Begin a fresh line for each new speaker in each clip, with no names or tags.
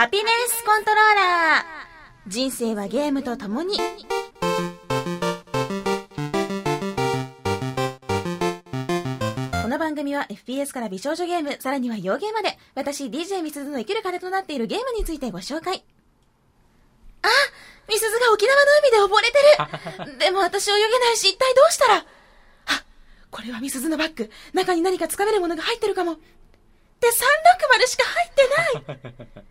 ハピネスコントローラー人生はゲームと共にこの番組は FPS から美少女ゲーム、さらには洋ゲーまで、私 DJ みすずの生きる糧となっているゲームについてご紹介。あみすずが沖縄の海で溺れてる でも私泳げないし、一体どうしたらあこれはみすずのバッグ。中に何か掴めるものが入ってるかも。で、360しか入ってない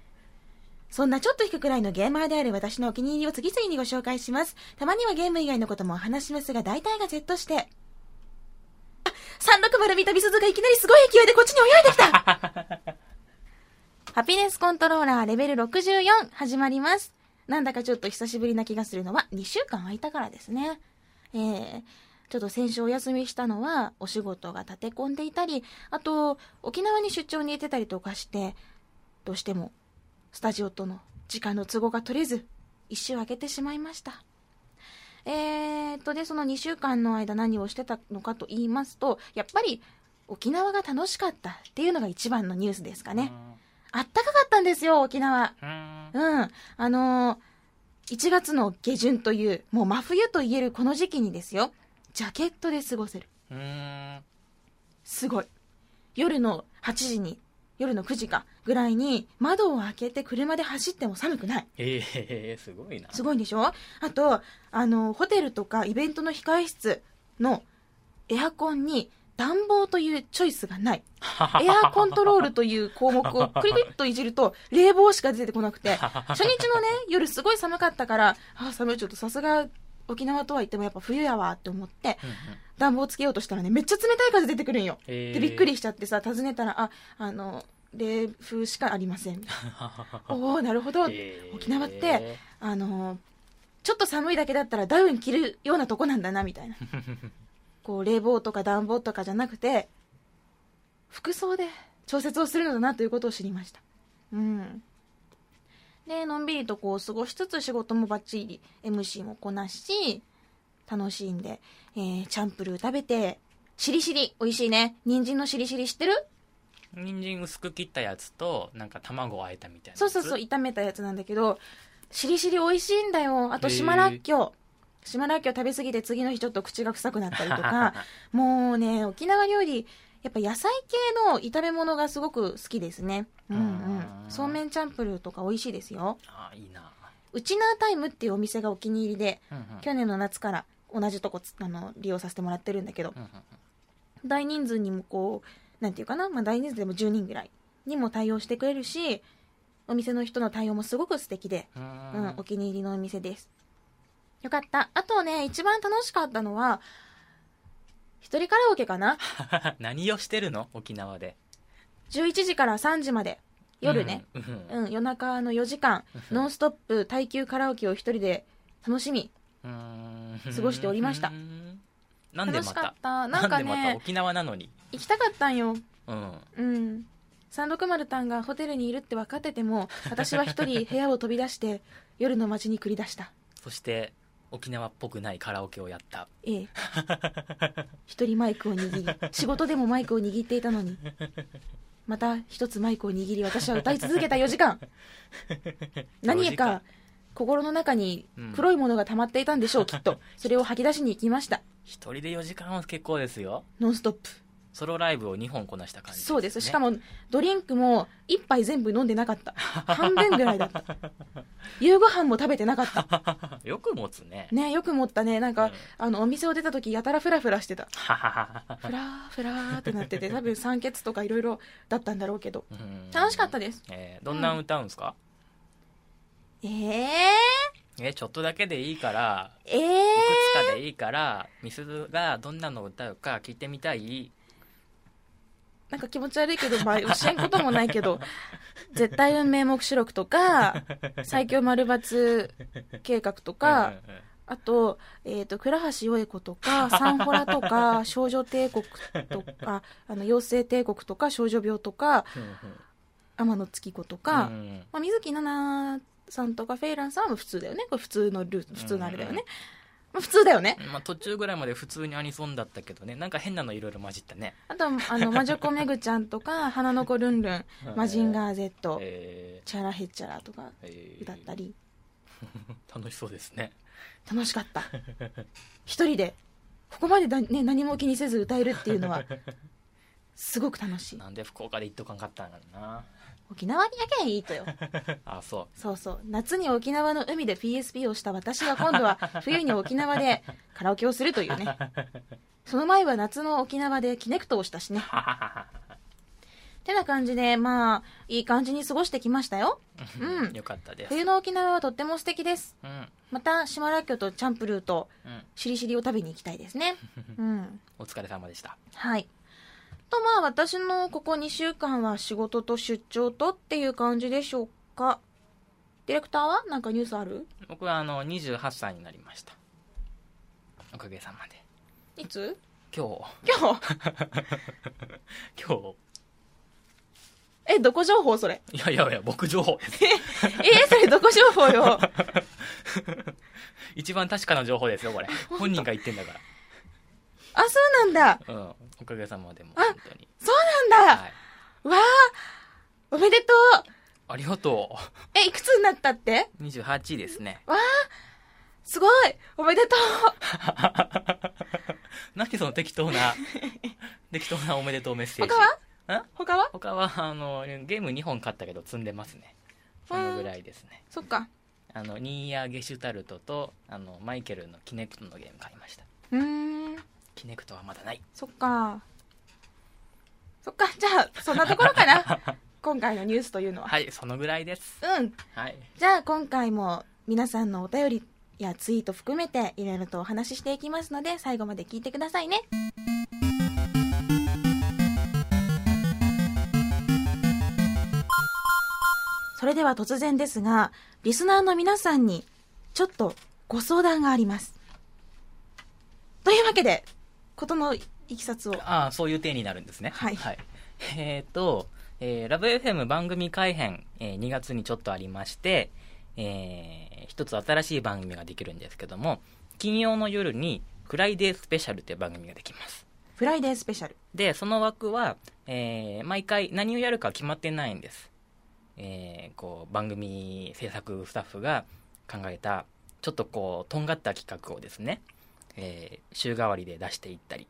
そんなちょっと引くくらいのゲーマーである私のお気に入りを次々にご紹介します。たまにはゲーム以外のこともお話しますが、大体が Z して。あ、360見たみすずがいきなりすごい勢いでこっちに泳いできた ハピネスコントローラーレベル64始まります。なんだかちょっと久しぶりな気がするのは2週間空いたからですね。えー、ちょっと先週お休みしたのはお仕事が立て込んでいたり、あと沖縄に出張に行ってたりとかして、どうしてもスタジオとの時間の都合が取れず、一周空けてしまいました。えーっと、で、その2週間の間何をしてたのかと言いますと、やっぱり沖縄が楽しかったっていうのが一番のニュースですかね。あったかかったんですよ、沖縄。
うん
うん。あのー1月の下旬という、もう真冬と言えるこの時期にですよ、ジャケットで過ごせる。すごい。夜の8時に、夜の9時か、ぐらいに窓を開けて車で走っても寒くない。
ええすごいな
すごいんでしょ？あと、あの、ホテルとかイベントの控え室のエアコンに暖房というチョイスがない。エアコントロールという項目をクリクリっといじると冷房しか出てこなくて、初日のね、夜すごい寒かったから、あー、寒い、ちょっとさすが沖縄とは言ってもやっぱ冬やわって思って、暖房つけようとしたらね、めっちゃ冷たい風出てくるんよ。
へー
で、びっくりしちゃってさ、尋ねたら、あ、あの、冷風しかありません。おおなるほど。
へー
沖縄って、あの、ちょっと寒いだけだったらダウン着るようなとこなんだな、みたいな。こう、冷房とか暖房とかじゃなくて、服装で調節をするのだなということを知りました。うん。で、のんびりとこう過ごしつつ仕事もバッチリ MC もこなし、楽しんで、えー、チャンプルー食べて、しりしり、美味しいね。人参のしりしり知ってる？
人参薄く切ったやつとなんか卵をあえたみたいな
そうそうそう、炒めたやつなんだけど、しりしり美味しいんだよ。あと、島らっきょう。島らっきょう食べ過ぎて次の日ちょっと口が臭くなったりとか、もうね、沖縄料理、やっぱ野菜系の炒め物がすごく好きですね。うんうん
うん。
そうめんチャンプルーとか美味しいですよ。
あいいな
うちなータイムっていうお店がお気に入りで、
うんうん
去年の夏から同じとこつあの利用させてもらってるんだけど、
うんうん
大人数にもこう、なんていうかな、まあ大人数でも10人ぐらいにも対応してくれるし、お店の人の対応もすごく素敵で、
う
うん、
ん
お気に入りのお店です。よかった。あとね、一番楽しかったのは、一人カラオケかな？
何をしてるの？沖縄で
?11 時から3時まで、夜ね、
うん。うん
うん、夜中の4時間、ノンストップ耐久カラオケを一人で楽しみ、過ごしておりました。
うん。なんでま
楽したかった。なんか
でまた？
ね、
沖縄なのに。
行きたかったんよ。
うん。
うん。360タンがホテルにいるって分かってても、私は一人 部屋を飛び出して、夜の街に繰り出した。
そして沖縄っぽくないカラオケをやった。
ええ。一人マイクを握り、仕事でもマイクを握っていたのに、また一つマイクを握り、私は歌い続けた4時間。何
4時間
か心の中に
うん
黒いものが溜まっていたんでしょう、きっと。それを吐き出しに行きました。
一人で4時間は結構ですよ
ノンストップ。
ソロライブを2本こなした感じ
そうです。しか
も
も、ドリンクも一杯全部飲んでなかった。半分ぐらいだった。夕ご飯も食べてなかった。
よく持つね
ね、よく持ったね。なんか、
うん
あの、お店を出た時、やたらフラフラしてた。フラー、フラーってなってて、多分酸欠とかいろいろだったんだろうけど。
うん
楽しかったです。
えーどんなん歌うんすか、
えー、
えちょっとだけでいいから
えー、
いくつかでいいからみすずがどんなのを歌うか聞いてみたい？
なんか気持ち悪いけど、まあ、教えんこともないけど、絶対運命目視録とか、最強丸抜計画とか、
うんうんうん
あと、えっ、と、倉橋よえ子とか、サンホラとか、少女帝国とか、あの、妖精帝国とか、少女病とか、天野月子とか、
うん
まあ、水木奈々さんとかフェイランさんは普通だよね。これ普通のルーツ、普通のあれだよね。ま普通だよね。
まあ、途中ぐらいまで普通にアニソンだったけどね。なんか変なのいろいろ混じったね。
あと、あの、魔女子めぐちゃんとか、花の子ルンルン、マジンガー Z、
え
チャラヘッチャラとか
ーえー。
歌ったり、
楽しそうですね。
楽しかった。一人で、ここまでだ、ね、何も気にせず歌えるっていうのは、すごく楽しい。
なんで福岡で行っとかんかったんだろうな
沖縄にやけんいいとよ。
あそ
そうそう。夏に沖縄の海で PSP をした私が今度は 冬に沖縄でカラオケをするというね。その前は夏の沖縄でキネクトをしたしね。てな感じで、まあ、いい感じに過ごしてきましたよ。うん
よかったです
冬の沖縄はとっても素敵です。
うん
また、島らっきょとチャンプルーと
うん
しりしりを食べに行きたいですね。うん。
お疲れ様でした
はい。と、まあ、私のここ2週間は仕事と出張とっていう感じでしょうか？ディレクターはなんかニュースある？
僕はあの28歳になりました。おかげさまで。
いつ？
今日。
今日？
今
え、どこ情報それ？
日いやいやいや僕情報。で す
えー、それどこ情報よ？
一番確かな情報ですよこれ。本人が言ってんだか
あ、そうなんだ。
らうん。おかげさまでも
あ
本当に。
そうなんだ。
はい。
わあ、おめでとう。
ありがと
え、いくつになったって？
う28ですね。
わあ、すごい。おめでと
何 その適当な 適当なおめでとうメッセ
う。
ージ。
他は？
ん
他は？
他はあのゲーム2本買ったけど積んでますね。そのぐらいですね。
そっか。
あのニーヤ・ゲシュタルトとあのマイケルのキネクトのゲーム買いました。
うーん。
キネクトはまだない
そっか。そっか。じゃあ、そんなところかな。今回のニュースというのは。
はいそのぐらいです
うん。
はい
じゃあ、今回も皆さんのお便りやツイート含めていろいろとお話ししていきますので、最後まで聞いてくださいね。それでは突然ですが、リスナーの皆さんにちょっとご相談があります。というわけで、ことのいきさつを。
ああそういう体になるんですね。
はい。
えっ、と、えーラブ FM 番組改編、えー2月にちょっとありまして、えー一つ新しい番組ができるんですけども金曜の夜にフライデースペシャルという番組ができます。
フライデースペシャル。
でその枠は、えー毎回何をやるか決まってないんです、えーこう番組制作スタッフが考えたちょっとこうとんがった企画をですね、えー週替わりで出していったり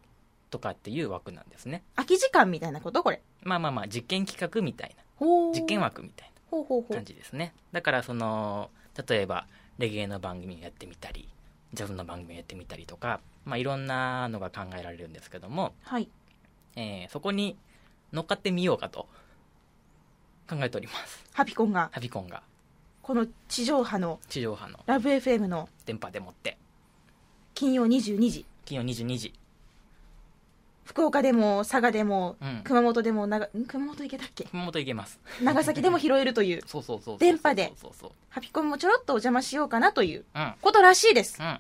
とかっていう枠なんですね。
空き時間みたいなこと？これ。
まあまあまあ実験企画みたい
ほ
な実験枠みたいな
ほうほうほう。
感じですね。だからその例えばレゲエの番組をやってみたりジャズの番組をやってみたりとか、まあ、いろんなのが考えられるんですけども、
はい。
えーそこに乗っかってみようかと考えております。
ハピコンが、
ハビコンが。
この地上波の。
地上波の。
ラブ FM の。
電波でもって
金曜22時、
金曜22時。
福岡でも佐賀でも、
うん。
熊本でも長、ん？熊本行けたっけ？
熊本行けます。
長崎でも拾えるという、
そうそうそうそう
電波で。
そうそう
ハピコンもちょろっとお邪魔しようかなという
そう。うん。
ことらしいです。
うん。っ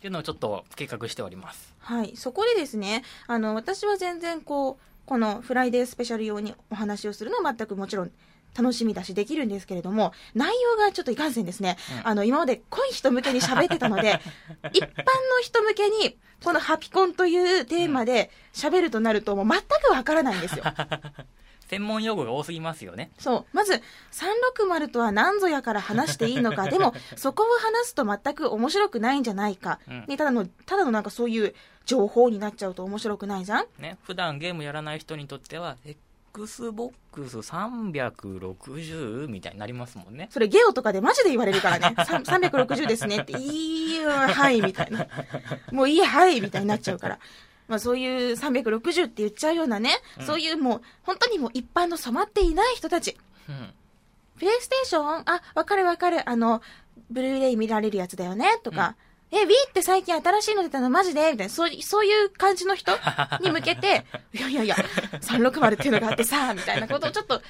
ていうのをちょっと計画しております。
はい。そこでですね、あの、私は全然こう、このフライデースペシャル用にお話をするのは全くもちろん楽しみだしできるんですけれども、内容がちょっといかんせんですね、
うん
あの、今まで濃い人向けに喋ってたので、一般の人向けに、このハピコンというテーマで喋るとなるともう全くわからないんですよ。
専門用語が多すぎますよね
そう。まず、360とは何ぞやから話していいのか。でも、そこを話すと全く面白くないんじゃないか。
うん
ね、ただの、ただのなんかそういう情報になっちゃうと面白くないじゃん
ね普段ゲームやらない人にとっては XBOX360 みたいになりますもんね
それゲオとかでマジで言われるからね。さん360ですねって、いいよ、はい、みたいな。もういい、はい、みたいになっちゃうから。まあそういう360って言っちゃうようなね、
うん
そういうもう、本当にもう一般の染まっていない人たち。
うん
プレイステーションあ、わかるわかる。あの、ブルーレイ見られるやつだよねとか、え、Wii って最近新しいの出たのマジで？みたいな、そういそういう感じの人 に向けて、いやいやいや、360っていうのがあってさ、みたいなことをちょっと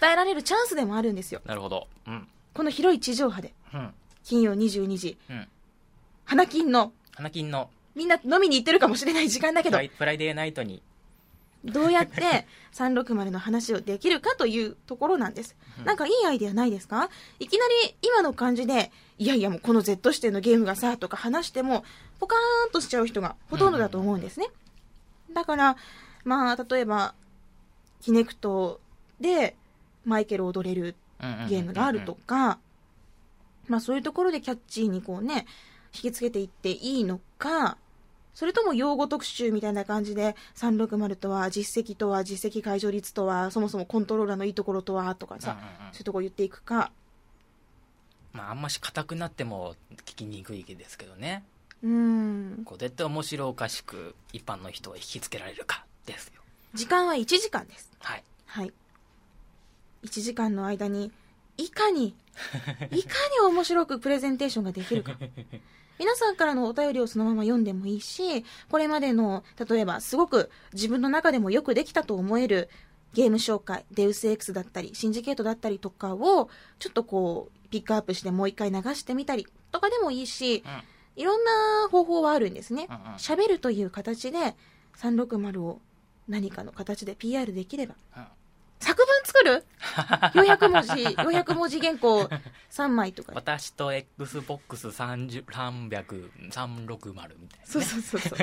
伝えられるチャンスでもあるんですよ。
なるほど。うん。
この広い地上波で、
うん。
金曜22時、
うん。
花金の、
花金の。
みんな飲みに行ってるかもしれない時間だけど、
フライフライデーナイトに
どうやって360の話をできるかというところなんです。なんかいいアイデアないですか？いきなり今の感じで、いやいやもうこの Z 視点のゲームがさ、とか話しても、ポカーンとしちゃう人がほとんどだと思うんですね。だから、まあ、例えば、キネクトでマイケル踊れるゲームがあるとか、まあそういうところでキャッチーにこうね、引きつけていっていいのか、それとも用語特集みたいな感じで、360とは実績とは実績解除率とは、そもそもコントローラーのいいところとはとかさ、
うんうんうん
そういうところ言っていくか、
まああんまし硬くなっても聞きにくいですけどね
うーん、
こうどうやって面白おかしく一般の人を引きつけられるかですよ
時間は1時間です。
はい
はい。1時間の間に、いかに、いかに面白くプレゼンテーションができるか。皆さんからのお便りをそのまま読んでもいいし、これまでの、例えばすごく自分の中でもよくできたと思えるゲーム紹介、デウス X だったり、シンジケートだったりとかを、ちょっとこう、ピックアップしてもう一回流してみたりとかでもいいし、
うん
いろんな方法はあるんですね
うんうん。
喋、るという形で、360を何かの形で PR できれば。
うん
作文作る ?400 文字、400文字原稿3枚とか。
私と XBOX360 360みたいな、ね、
そうそうそうそう。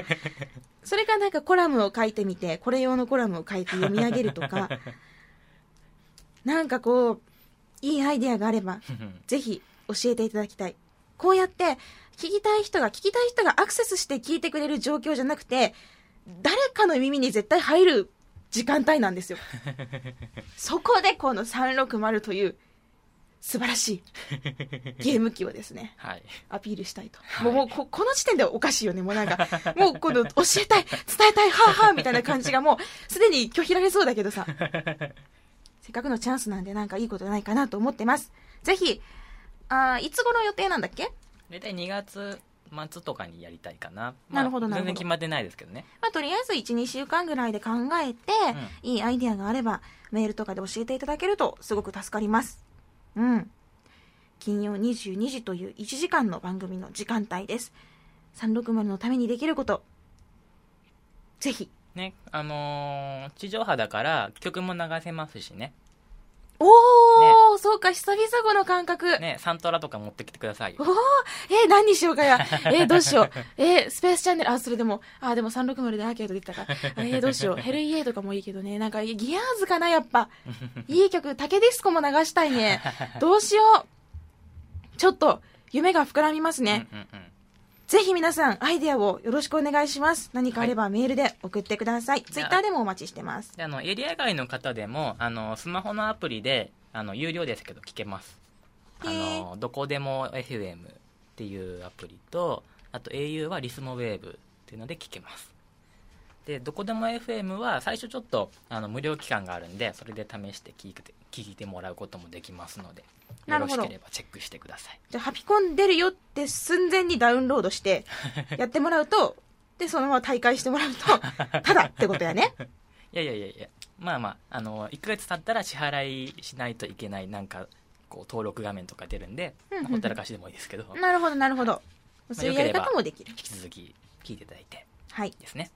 それかなんかコラムを書いてみて、これ用のコラムを書いて読み上げるとか、なんかこう、いいアイデアがあれば、ぜひ教えていただきたい。こうやって、聞きたい人が、聞きたい人がアクセスして聞いてくれる状況じゃなくて、誰かの耳に絶対入る時間帯なんですよ。そこでこの360という素晴らしいゲーム機をですね、
はい
アピールしたいと。
はい
もうこ、この時点でおかしいよね。もうなんか、もうこの教えたい、伝えたい、はあはあみたいな感じがもう、すでに拒否られそうだけどさ。せっかくのチャンスなんでなんかいいことないかなと思ってます。ぜひ、あーいつ頃予定なんだっけ？
大体2月末とかにやりたいかな、
なるほどなるほど
全然決まってないですけどね
まあ、とりあえず1、2週間ぐらいで考えて、いいアイデアがあれば、メールとかで教えていただけると、すごく助かります。うん。金曜22時という1時間の番組の時間帯です。360のためにできること、ぜひ。
ねあのー地上波だから曲も流せますしね
おー、そうか、久々この感覚。
ねサントラとか持ってきてくださいよ
おー、えー何にしようかや。えーどうしよう。えースペースチャンネル、あ、それでも、あ、でも360でアーケードできたから。えーどうしよう。ヘルイエーとかもいいけどね。なんか、ギアーズかな、やっぱ。いい曲、竹ディスコも流したいね。どうしよう。ちょっと、夢が膨らみますね。
うんうんうん
ぜひ皆さん、アイデアをよろしくお願いします。何かあればメールで送ってください。ツイッターでもお待ちしてます。
であのエリア外の方でもあのスマホのアプリであの有料ですけど聞けますあ
へ
のどこでも FM っていうアプリとあと au はリスモウェーブっていうので聞けますでどこでも FM は最初ちょっとあの無料期間があるんでそれで試して聞いて聞いてもらうこともできますのでよろしければチェックしてください
じゃあ、ハピコン出るよって寸前にダウンロードして、やってもらうと、で、そのまま大会してもらうと、ただってことやね。
いやいやいやいやまあまああの1ヶ月経ったら支払いしないといけないなんかこう登録画面とか出るんで、
うんうんうん
まあほったらかしでもいいですけど、
なるほど、なるほど。そういうやり方もできる
引。き続き聞いていただいて
はい。
ですね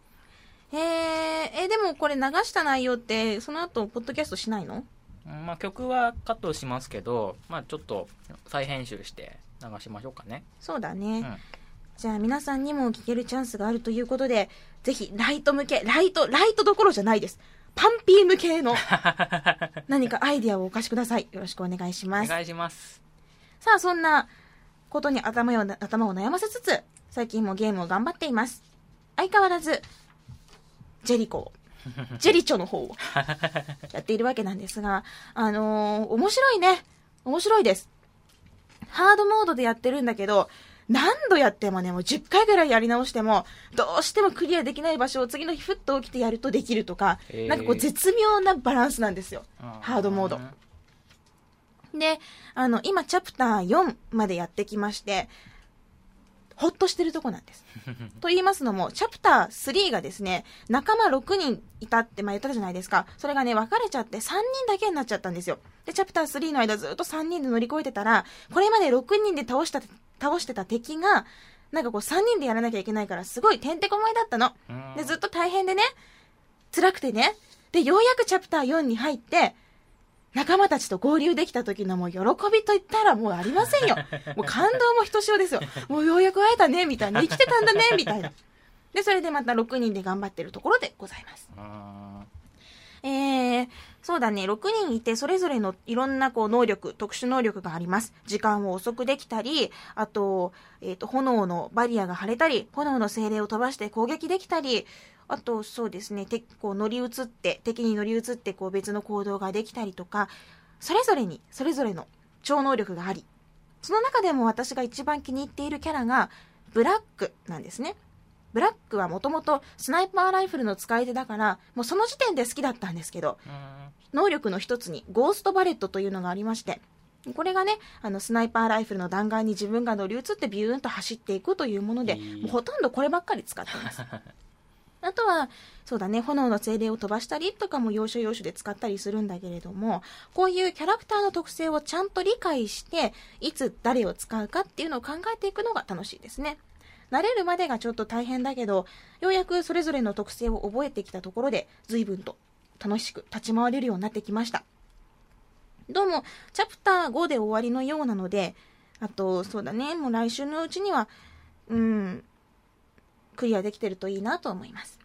へえ、え、でもこれ流した内容って、その後、ポッドキャストしないの？
うんまあ、曲はカットしますけど、まあ、ちょっと再編集して流しましょうかね、
そうだね。
うん、
じゃあ皆さんにも聞けるチャンスがあるということで、ぜひライト向け、ライト、ライトどころじゃないです。パンピー向けの 何かアイディアをお貸しください。よろしくお願いします。
お願いします
さあ、そんなことに頭を頭を悩ませつつ、最近もゲームを頑張っています。相変わらず、ジェリコを、ジェリチョの方を やっているわけなんですが、あのー面白いね。面白いです。ハードモードでやってるんだけど、何度やってもね、もう10回ぐらいやり直しても、どうしてもクリアできない場所を次の日ふっと起きてやるとできるとか、
へー
なんかこう絶妙なバランスなんですよ。ハードモードで、あの、今、チャプター4までやってきまして、ほっとしてるとこなんです。と言いますのも、チャプター3がですね、仲間6人いたって、まあ言ったじゃないですか。それがね、別れちゃって3人だけになっちゃったんですよ。で、チャプター3の間ずっと3人で乗り越えてたら、これまで6人で倒した、倒してた敵が、なんかこう3人でやらなきゃいけないから、すごいてんてこまいだったの。
うん
で、ずっと大変でね、辛くてね。で、ようやくチャプター4に入って、仲間たちと合流できた時のもう喜びと言ったらもうありませんよ。もう感動もひとしおですよ。もうようやく会えたね、みたいな。生きてたんだね、みたいな。で、それでまた6人で頑張ってるところでございます。えー、そうだね、6人いて、それぞれのいろんなこう能力、特殊能力があります。時間を遅くできたり、あと、えっ、と、炎のバリアが張れたり、炎の精霊を飛ばして攻撃できたり、あと、そうですね、てこう乗り移って、敵に乗り移って、こう別の行動ができたりとか、それぞれに、それぞれの超能力があり、その中でも私が一番気に入っているキャラが、ブラックなんですね。ブラックはもともとスナイパーライフルの使い手だから、もうその時点で好きだったんですけど、能力の一つにゴーストバレットというのがありまして、これがね、あの、スナイパーライフルの弾丸に自分が乗り移ってビューンと走っていくというもので、もうほとんどこればっかり使っています。あとは、そうだね、炎の精霊を飛ばしたりとかも要所要所で使ったりするんだけれども、こういうキャラクターの特性をちゃんと理解して、いつ誰を使うかっていうのを考えていくのが楽しいですね。慣れるまでがちょっと大変だけど、ようやくそれぞれの特性を覚えてきたところで、随分と楽しく立ち回れるようになってきました。どうも、チャプター5で終わりのようなので、あと、そうだね、もう来週のうちには、うん、クリアできてるといいなと思います。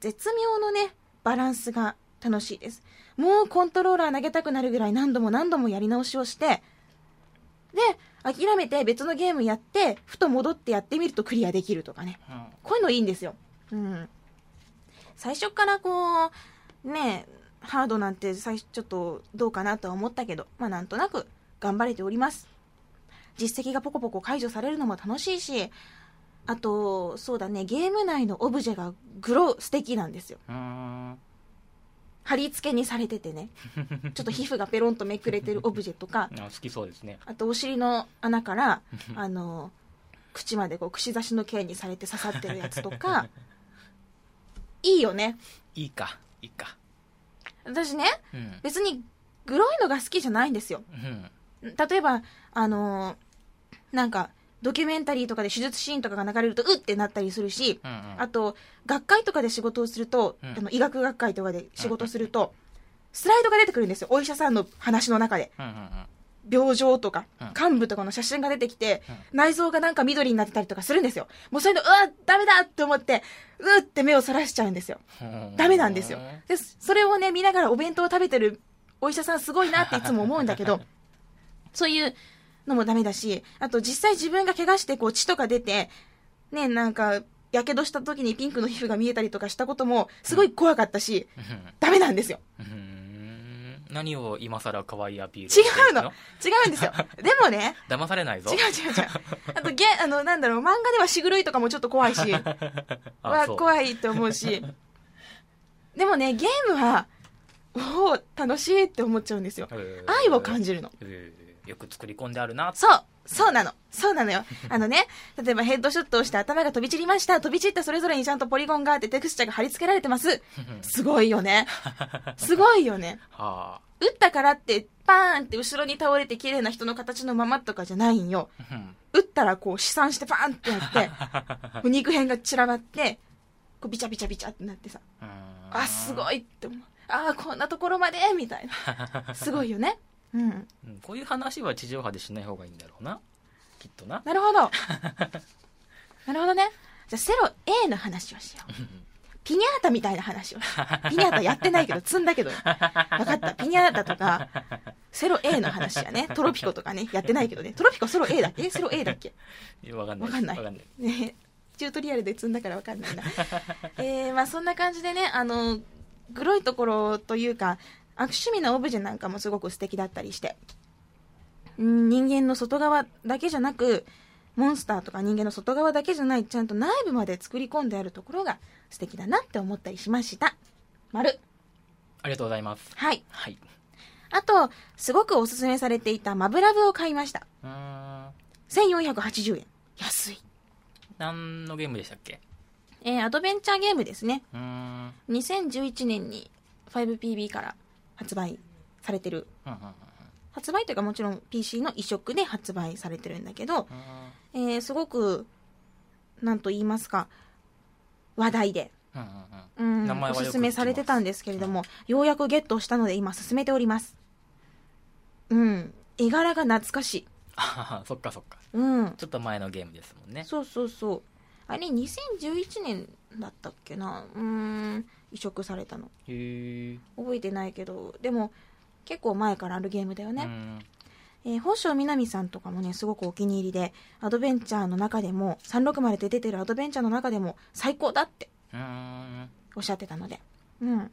絶妙のね、バランスが楽しいです。もうコントローラー投げたくなるぐらい何度も何度もやり直しをして、で、諦めて別のゲームやって、ふと戻ってやってみるとクリアできるとかね。
うん
こういうのいいんですよ。うん。最初からこう、ねえ、ハードなんて最初ちょっとどうかなとは思ったけど、まあなんとなく頑張れております。実績がポコポコ解除されるのも楽しいし、あと、そうだね、ゲーム内のオブジェがグロ素敵なんですよ。貼り付けにされててね、ちょっと皮膚がペロンとめくれてるオブジェとか、
あ好きそうですね。
あとお尻の穴から、あの、口までこう串刺しの剣にされて刺さってるやつとか、いいよね。
いいかいいか。
私ね、
うん。
別にグロいのが好きじゃないんですよ。
うん。
例えば、あのーなんか、ドキュメンタリーとかで手術シーンとかが流れると、うってなったりするし、
うんうん
あと、学会とかで仕事をすると、
うん
あの医学学会とかで仕事をすると、スライドが出てくるんですよ。お医者さんの話の中で。
うんうんうん
病状とか
うん、
幹部とかの写真が出てきて、内臓がなんか緑になってたりとかするんですよ。もうそういうの、うわ、ダメだって思って、うーって目をそらしちゃうんですよ。
うん
ダメなんですよ。で、それをね、見ながらお弁当を食べてるお医者さんすごいなっていつも思うんだけど、そういうのもダメだし、あと実際自分が怪我してこう血とか出て、ね、なんか、やけどした時にピンクの皮膚が見えたりとかしたことも、すごい怖かったし、
うん
ダメなんですよ。
何を今更可愛いアピール
違
してる
うの？違うんですよ。でもね、
騙されないぞ
違う違う違う。あと、ゲ、あの、なんだろう、漫画ではしぐるいとかもちょっと怖いし、
あ
は怖いって思うし、でもね、ゲームは、おお、楽しいって思っちゃうんですよ。愛を感じるの。
よく作り込んであるな
そうそうなのそうなのよ。あのね、例えばヘッドショットをして頭が飛び散りました。飛び散ったそれぞれにちゃんとポリゴンがあってテクスチャが貼り付けられてます。すごいよね。すごいよね。
は
撃ったからって、パーンって後ろに倒れて綺麗な人の形のままとかじゃないんよ。
あうん
撃ったらこう飛散してパーンってやって、肉片が散らばって、こうビチャビチャビチャってなってさ、あ、すごいって思う。ああ、こんなところまでみたいな。すごいよね。うん。
うんこういう話は地上波でしない方がいいんだろうなきっとな
なるほど。なるほどね。じゃあ、セロ A の話をしよう。ピニャータみたいな話を。ピニャータやってないけど、積んだけど。わかった。ピニャータとか、セロ A の話やね。トロピコとかね、やってないけどね。トロピコセロ A だっけ？セロ A だっけ？
いやわかんない
わかんない
んない
ねチュートリアルで積んだからわかんないな。えー、まあそんな感じでね、あの、グロいところというか、悪趣味なオブジェなんかもすごく素敵だったりして、うん人間の外側だけじゃなく、モンスターとか人間の外側だけじゃない、ちゃんと内部まで作り込んであるところが素敵だなって思ったりしました。丸。
ありがとうございます
はい。
はい
あと、すごくおすすめされていたマブラブを買いました。
うーん
1480円。安い。
何のゲームでしたっけ？
えー、アドベンチャーゲームですね。
うーん
2011年に 5PB から発売されてる
うんうんうん
発売というかもちろん PC の移植で発売されてるんだけど、
うん
えーすごくなんと言いますか話題でおすすめされてたんですけれども、ようやくゲットしたので今進めております。うん。絵柄が懐かしい。
あそっかそっか
うん。
ちょっと前のゲームですもんね
そうそうそう。あれ、2011年だったっけなうーん。移植されたの。
へえ
覚えてないけど、でも、結構前からあるゲームだよね。
うん
えー、宝生みなみさんとかもね、すごくお気に入りで、アドベンチャーの中でも、360で出てるアドベンチャーの中でも最高だっておっしゃってたので、うん。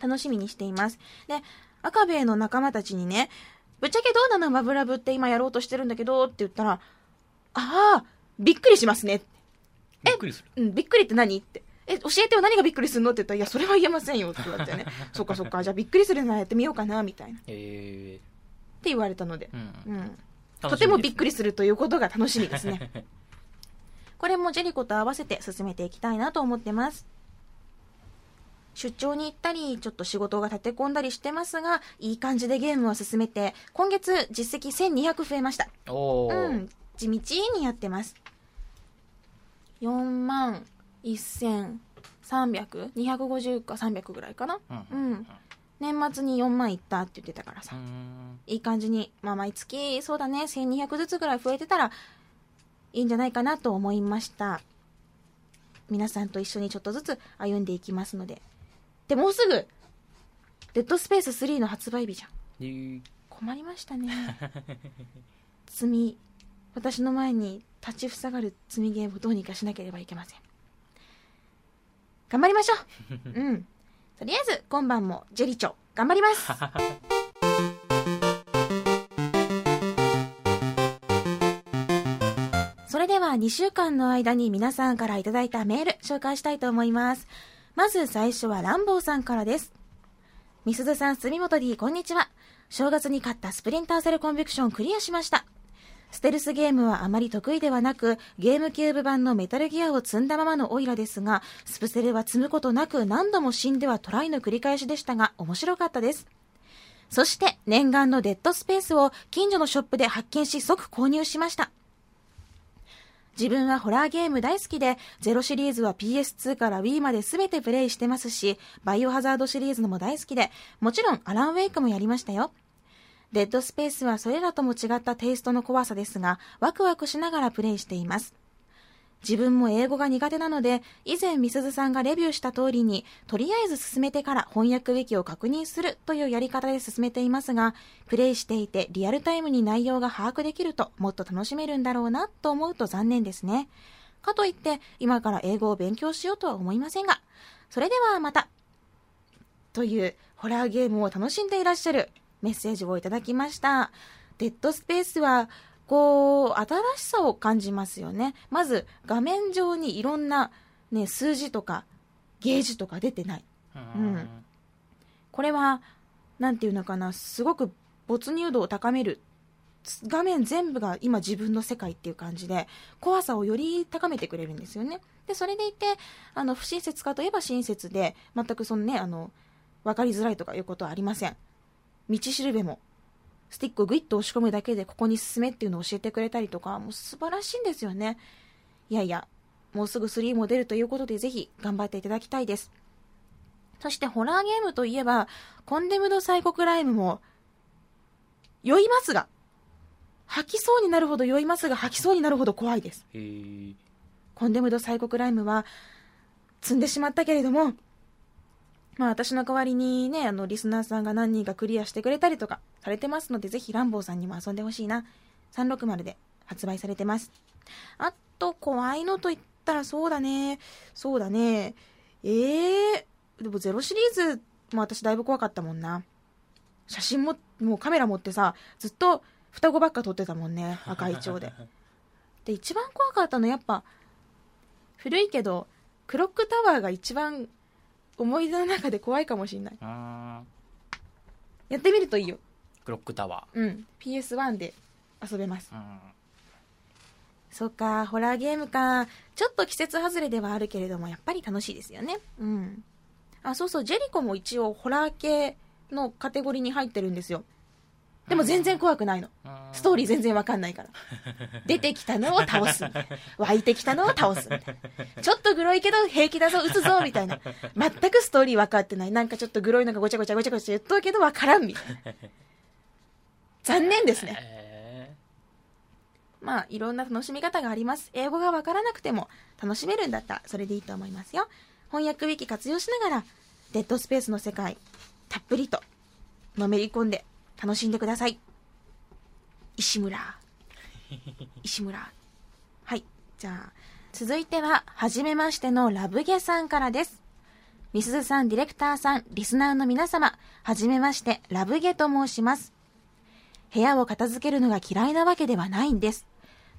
楽しみにしています。で、赤兵衛の仲間たちにね、ぶっちゃけどうなのマブラブって今やろうとしてるんだけどって言ったら、ああ、びっくりしますね。
びっくりする
うん、びっくりって何って。え、教えてよ何がびっくりするの？って言ったら、いや、それは言えませんよって言われてね。そっかそっか、じゃあびっくりするならやってみようかな、みたいな。って
へえ
言われたので。
うん
うん。とてもびっくりするということが楽しみですね。
る
これもジェリコと合わせて進めていきたいなと思ってます。出張に行ったり、ちょっと仕事が立て込んだりしてますが、いい感じでゲームを進めて、今月実績1200増えました。うん、地道にやってます。4万1300、250か300ぐらいかな？
うん
うん年末に4万いったって言ってたからさ
う。ん
いい感じに、まあ、毎月、そうだね、1200ずつぐらい増えてたら、いいんじゃないかなと思いました。皆さんと一緒にちょっとずつ歩んでいきますので。で、もうすぐ、デッドスペース3の発売日じゃん。困りましたね。積み、私の前に立ちふさがる積みゲームをどうにかしなければいけません。頑張りましょう うん。とりあえず、今晩もジェリチョ、頑張ります それでは2週間の間に皆さんからいただいたメール紹介したいと思います。まず最初はランボーさんからです。みすずさん、住本 D、こんにちは。正月に買ったスプリンターセルコンビクションクリアしました。ステルスゲームはあまり得意ではなく、ゲームキューブ版のメタルギアを積んだままのオイラですが、スプセルは積むことなく何度も死んではトライの繰り返しでしたが、面白かったです。そして、念願のデッドスペースを近所のショップで発見し即購入しました。自分はホラーゲーム大好きで、ゼロシリーズは PS2 から Wii まで全てプレイしてますし、バイオハザードシリーズのも大好きで、もちろんアランウェイクもやりましたよ。デッドスペースはそれらとも違ったテイストの怖さですが、ワクワクしながらプレイしています。自分も英語が苦手なので、以前みすずさんがレビューした通りに、とりあえず進めてから翻訳ウィキを確認するというやり方で進めていますが、プレイしていてリアルタイムに内容が把握できるともっと楽しめるんだろうなと思うと残念ですね。かといって、今から英語を勉強しようとは思いませんが、それではまた。というホラーゲームを楽しんでいらっしゃるメッセージをいただきました。デッドスペースは、こう、新しさを感じますよね。まず、画面上にいろんな、ね、数字とか、ゲージとか出てない。
うん
これは、なんていうのかな、すごく没入度を高める。画面全部が今自分の世界っていう感じで、怖さをより高めてくれるんですよね。で、それでいて、あの、不親切かといえば親切で、全くそのね、あの、わかりづらいとかいうことはありません。道しるべも、スティックをグイッと押し込むだけでここに進めっていうのを教えてくれたりとか、もう素晴らしいんですよね。いやいや、もうすぐ3も出るということでぜひ頑張っていただきたいです。そしてホラーゲームといえば、コンデムドサイコクライムも、酔いますが、吐きそうになるほど酔いますが、吐きそうになるほど怖いです。コンデムドサイコクライムは、積んでしまったけれども、まあ私の代わりにね、あの、リスナーさんが何人かクリアしてくれたりとかされてますので、ぜひランボーさんにも遊んでほしいな。360で発売されてます。あと、怖いのと言ったらそうだね。そうだね。ええー、でもゼロシリーズも私だいぶ怖かったもんな。写真も、もうカメラ持ってさ、ずっと双子ばっか撮ってたもんね。赤い蝶で。で、一番怖かったのやっぱ、古いけど、クロックタワーが一番思い出の中で怖いかもしれない。
あ
やってみるといいよ。
ークロックタワ
うん。PS1 で遊べます。
ーうん
そっか、ホラーゲームか。ちょっと季節外れではあるけれども、やっぱり楽しいですよね。うん。あ、そうそう、ジェリコも一応ホラー系のカテゴリーに入ってるんですよ。でも全然怖くないの。ストーリー
ー
全然わかんないから。出てきたのを倒すみたいな。湧いてきたのを倒すみたいな。ちょっとグロいけど平気だぞ、撃つぞ、みたいな。全くストーリー分かってない。なんかちょっとグロいのがごちゃごちゃごちゃごちゃ言っとるけど分からん、みたいな。残念ですね。
え
まあ、いろんな楽しみ方があります。英語が分からなくても楽しめるんだったらそれでいいと思いますよ。翻訳ウィキ活用しながら、デッドスペースの世界、たっぷりとのめり込んで楽しんでください。石村。石村。はい。じゃあ、続いては、はじめましてのラブゲさんからです。みすずさん、ディレクターさん、リスナーの皆様、はじめまして、ラブゲと申します。部屋を片付けるのが嫌いなわけではないんです。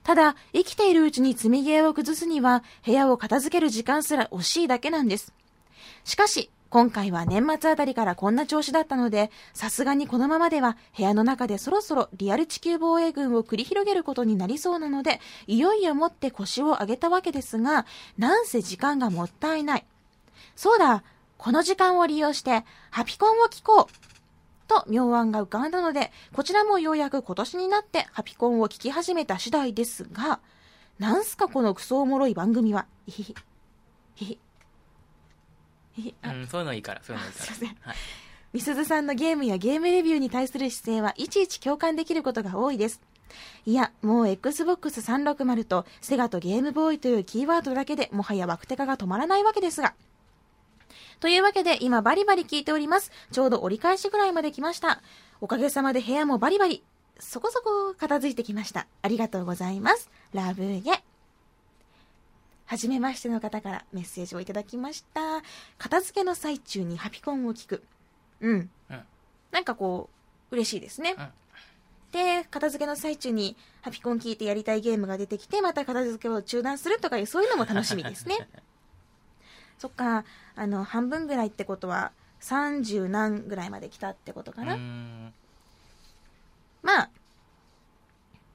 ただ、生きているうちに積みゲーを崩すには、部屋を片付ける時間すら惜しいだけなんです。しかし、今回は年末あたりからこんな調子だったので、さすがにこのままでは部屋の中でそろそろリアル地球防衛軍を繰り広げることになりそうなので、いよいよもって腰を上げたわけですが、なんせ時間がもったいない。そうだ、この時間を利用して、ハピコンを聞こう。と妙案が浮かんだので、こちらもようやく今年になってハピコンを聞き始めた次第ですが、なんすかこのクソおもろい番組は。ひひひ。ひあ
うん、そういうのいいから、そういうのいいから。
すいません
はい。
みすずさんのゲームやゲームレビューに対する姿勢はいちいち共感できることが多いです。いや、もう Xbox 360とセガとゲームボーイというキーワードだけでもはやワクテカが止まらないわけですが。というわけで今バリバリ聞いております。ちょうど折り返しぐらいまで来ました。おかげさまで部屋もバリバリ、そこそこ片付いてきました。ありがとうございます。ラブゲ。はじめましての方からメッセージをいただきました。片付けの最中にハピコンを聞く。うん。
うん
なんかこう、嬉しいですね。
うん
で、片付けの最中にハピコン聞いてやりたいゲームが出てきて、また片付けを中断するとかいう、そういうのも楽しみですね。そっか、あの、半分ぐらいってことは、30何ぐらいまで来たってことかな。まあ、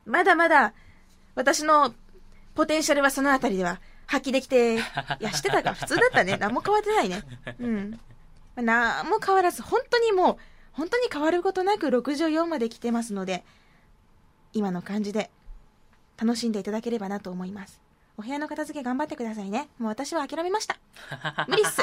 まだまだ、私のポテンシャルはそのあたりでは発揮できて、いや、してたか、普通だったね。何も変わってないね。うん。まあ何も変わらず、本当にもう、本当に変わることなく64まで来てますので、今の感じで楽しんでいただければなと思います。お部屋の片付け頑張ってくださいね。もう私は諦めました。無理っす。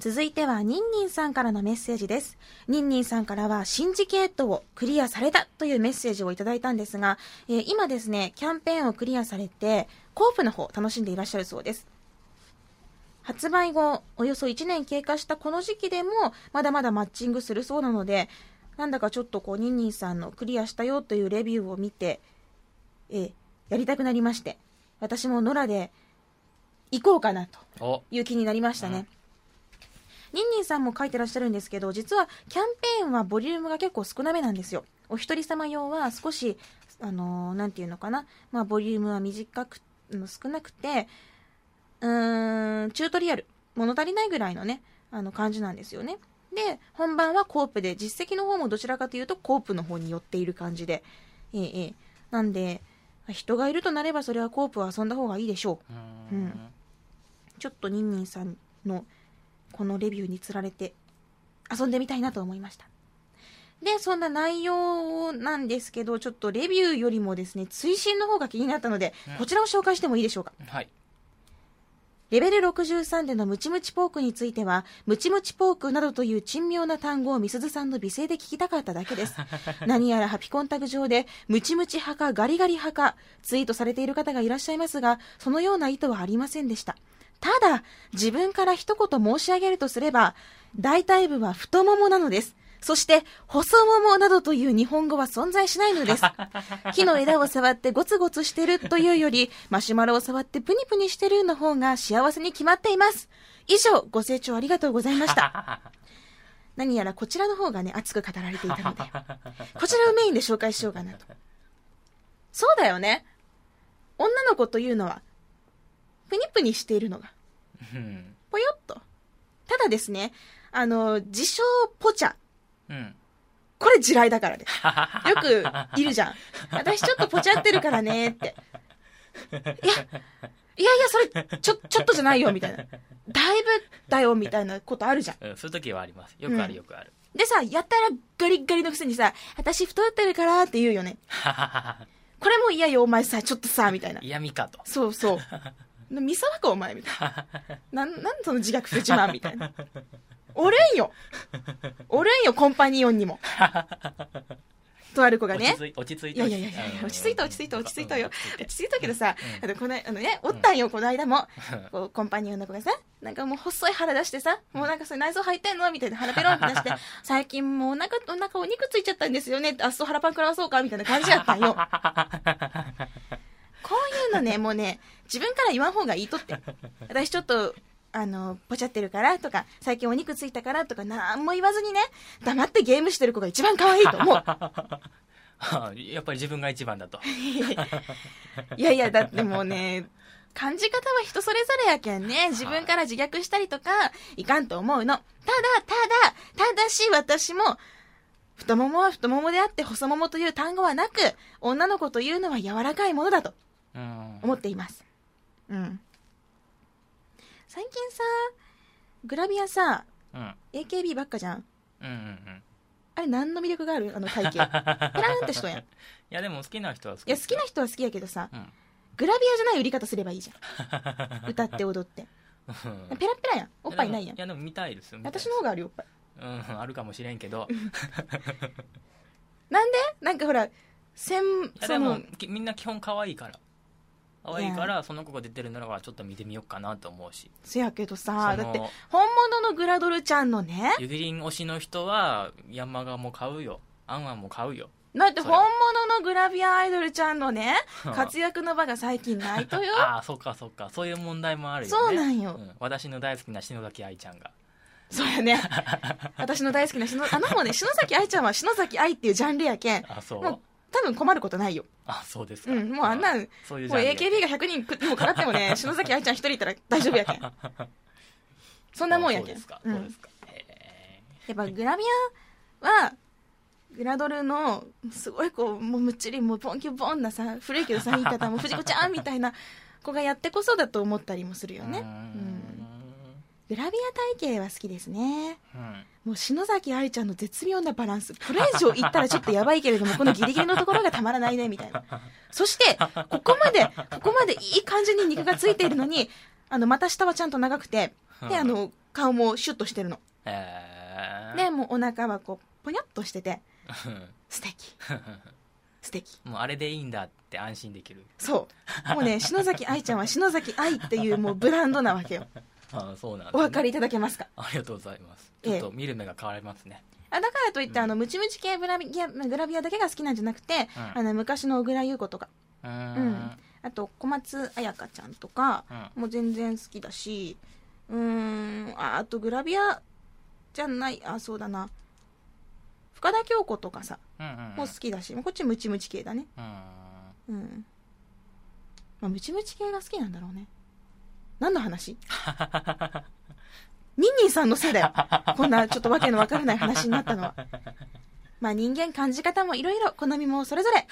続いては、ニンニンさんからのメッセージです。ニンニンさんからは、シンジケートをクリアされたというメッセージをいただいたんですが、えー今ですね、キャンペーンをクリアされて、コープの方楽しんでいらっしゃるそうです。発売後、およそ1年経過したこの時期でも、まだまだマッチングするそうなので、なんだかちょっとこう、ニンニンさんのクリアしたよというレビューを見て、えーやりたくなりまして、私も野良で行こうかなという気になりましたね。ニンニンさんも書いてらっしゃるんですけど、実はキャンペーンはボリュームが結構少なめなんですよ。お一人様用は少し、あのーていうのかな、まあ、ボリュームは短く、うん少なくて、うーん、チュートリアル、物足りないぐらいのね、あの感じなんですよね。で、本番はコープで、実績の方もどちらかというとコープの方に寄っている感じで、ええええなんで、人がいるとなればそれはコープは遊んだ方がいいでしょう。
うん
ちょっとニンニンさんのこのレビューにつられて遊んでみたいなと思いました。で、そんな内容なんですけど、ちょっとレビューよりもですね、追伸の方が気になったので
うん、
こちらを紹介してもいいでしょうか？
はい。
レベル63でのムチムチポークについては、ムチムチポークなどという珍妙な単語をみすずさんの美声で聞きたかっただけです。何やらハピコンタグ上で、ムチムチ派かガリガリ派か、ツイートされている方がいらっしゃいますが、そのような意図はありませんでした。ただ、自分から一言申し上げるとすれば、大体部は太ももなのです。そして、細ももなどという日本語は存在しないのです。木の枝を触ってゴツゴツしてるというより、マシュマロを触ってプニプニしてるの方が幸せに決まっています。以上、ご清聴ありがとうございました。何やらこちらの方がね、熱く語られていたので、こちらをメインで紹介しようかなと。そうだよね。女の子というのは、プニプニしているのが、
うん。
ぽよっと。ただですね、あの、自称ポチャ。
うん。
これ地雷だからです。よくいるじゃん。私ちょっとポチャってるからねって。いや、いやいや、それ、ちょ、ちょっとじゃないよ、みたいな。だいぶだよ、みたいなことあるじゃん。
うん、そういう時はあります。よくあ
うん
るよくある。
でさ、やったらガリッガリのくせにさ、私太ってるからって言うよね。これも嫌よ、お前さ、ちょっとさ、みたいな。
嫌味かと。
そうそう。三沢か、お前、みたいな。なん、なんでその自虐不自慢みたいな。おるんよ。おるんよ、コンパニオンにも。とある子がね
落ち。着い落ち着い
やいやいやいや、落ち着いた落ち着いた落ち着いたよ。落ち着いたけどさ、
うん
あの、この、あのね、おったんよ、この間も。
う ん
こうコンパニオンの子がさ、なんかもう細い腹出してさ、もうなんかそれ内臓入ってんのみたいな腹ペロンって出して、最近もうお腹、お腹お肉ついちゃったんですよね。あっそう腹パン食らわそうかみたいな感じやったんよ。こういうのね、もうね、自分から言わん方がいいとって。私ちょっと、あの、ぽちゃってるからとか、最近お肉ついたからとか、なんも言わずにね、黙ってゲームしてる子が一番可愛いと思う。
やっぱり自分が一番だと。
いやいや、だってもうね、感じ方は人それぞれやけんね。自分から自虐したりとか、いかんと思うの。ただ、ただ、ただし私も、太ももは太ももであって細ももという単語はなく、女の子というのは柔らかいものだと
うん
思っています。うん。最近さ、グラビアさ、
うん。
AKB ばっかじゃん。
うんうんうん。
あれ何の魅力がある？あの体型。ペラーンって人やん。い
いや、でも好きな人は好き。
や、好きな人は好きやけどさ、
うん。
グラビアじゃない売り方すればいいじゃん。歌って踊って。
うん
ペラッペラやん。おっぱいないやん
い。や、でも見たいです。見たいです
私の方があるよ、おっぱい。
うん、あるかもしれんけど。
なんで？なんかほら、専、
いやで
その
も、きみんな基本可愛いから。可愛いから、その子が出てるならばちょっと見てみようかなと思うし。
せやけどさ、だって、本物のグラドルちゃんのね、
ゆぎりん推しの人は、ヤンマガも買うよ。アンアンも買うよ。
だって本物のグラビアアイドルちゃんのね、
うん
活躍の場が最近ないとよ。
ああ、そっかそっか。そういう問題もあるよね。
そうなんよ
ん私の大好きな篠崎愛ちゃんが。
そうやね。私の大好きな篠、あのもね、篠崎愛ちゃんは篠崎愛っていうジャンルやけん、
あ、そう
もう多分困ることないよ。
あ、そうですか。
うん、もうあんなん、もう
そういうジャンルや
AKB が100人くにもかかってもね、篠崎愛ちゃん一人いたら大丈夫やけん。そんなもんやけん。
そうですか。
うん
そうですか。へ
やっぱグラビアは、グラドルの、すごいこう、もうむっちり、もうポンキュポンなさ、古いけどさ、言い方も藤子ちゃんみたいな子がやってこそだと思ったりもする
ー
よね。
う
ん。グラビア体型は好きですね。
うん
もう篠崎愛ちゃんの絶妙なバランス。これ以上言ったらちょっとやばいけれども、このギリギリのところがたまらないね、みたいな。そして、ここまで、ここまでいい感じに肉がついているのに、あの、股下はちゃんと長くて、で、あの、顔もシュッとしてるの。
えー
で、もうお腹はこう、ぽにょっとしてて、
う ん
素敵。素敵。
もうあれでいいんだって安心できる。
そう。もうね、篠崎愛ちゃんは篠崎愛っていうもうブランドなわけよ。
あそうなんです、
お分かりいただけますか？
ありがとうございます。
ええ
ちょっと見る目が変わりますね。
あだからといって、あの、ムチムチ系グラビアグラビアだけが好きなんじゃなくて、
うん
あの、昔の小倉優子とか、
う
ん
ん。
あと、小松彩香ちゃんとか、
うん
もう全然好きだし、うーん、ああとグラビアじゃない、あ、そうだな。深田恭子とかさ、
うんうんうん。
もう好きだし、こっちムチムチ系だね。
うん。
うん。まあ、ムチムチ系が好きなんだろうね。何の話？ミンニーさんのせいだよ。こんなちょっとわけのわからない話になったのは。まあ人間感じ方もいろいろ、好みもそれぞれ。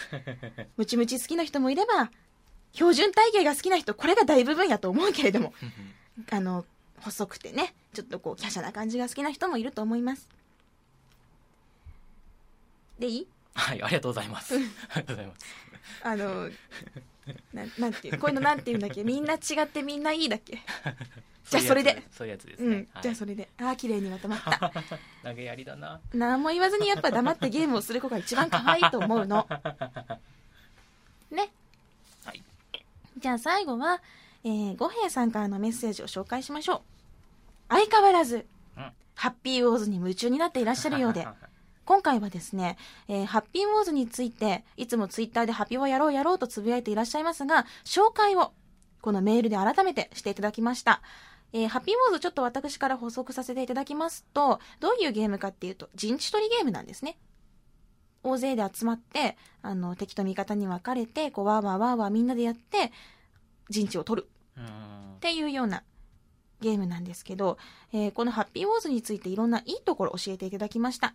ムチムチ好きな人もいれば、標準体型が好きな人、これが大部分やと思うけれども、あの、細くてね、ちょっとこう、華奢な感じが好きな人もいると思います。でいい？
はい、ありがとうございます。ありがとうございます。
あの、ななんていう、こういうのなんて言うんだっけ？みんな違ってみんないいだっけ？じゃあそれで
そういうやつですね。
うん、じゃあそれで。ああ、綺麗にまとまった。
投げやりだな。
何も言わずにやっぱ黙ってゲームをする子が一番可愛いと思うの。ね。
はい。
じゃあ最後は、えー、五平さんからのメッセージを紹介しましょう。相変わらず、
うん
ハッピーウォーズに夢中になっていらっしゃるようで、今回はですね、えーハッピーウォーズについて、いつもツイッターでハピはやろうやろうとつぶやいていらっしゃいますが、紹介を、このメールで改めてしていただきました。えーハッピーウォーズちょっと私から補足させていただきますと、どういうゲームかっていうと、陣地取りゲームなんですね。大勢で集まって、あの、敵と味方に分かれて、こう、わーわーわーわーみんなでやって、陣地を取る
うん
っていうようなゲームなんですけど、えーこのハッピーウォーズについていろんないいところ教えていただきました。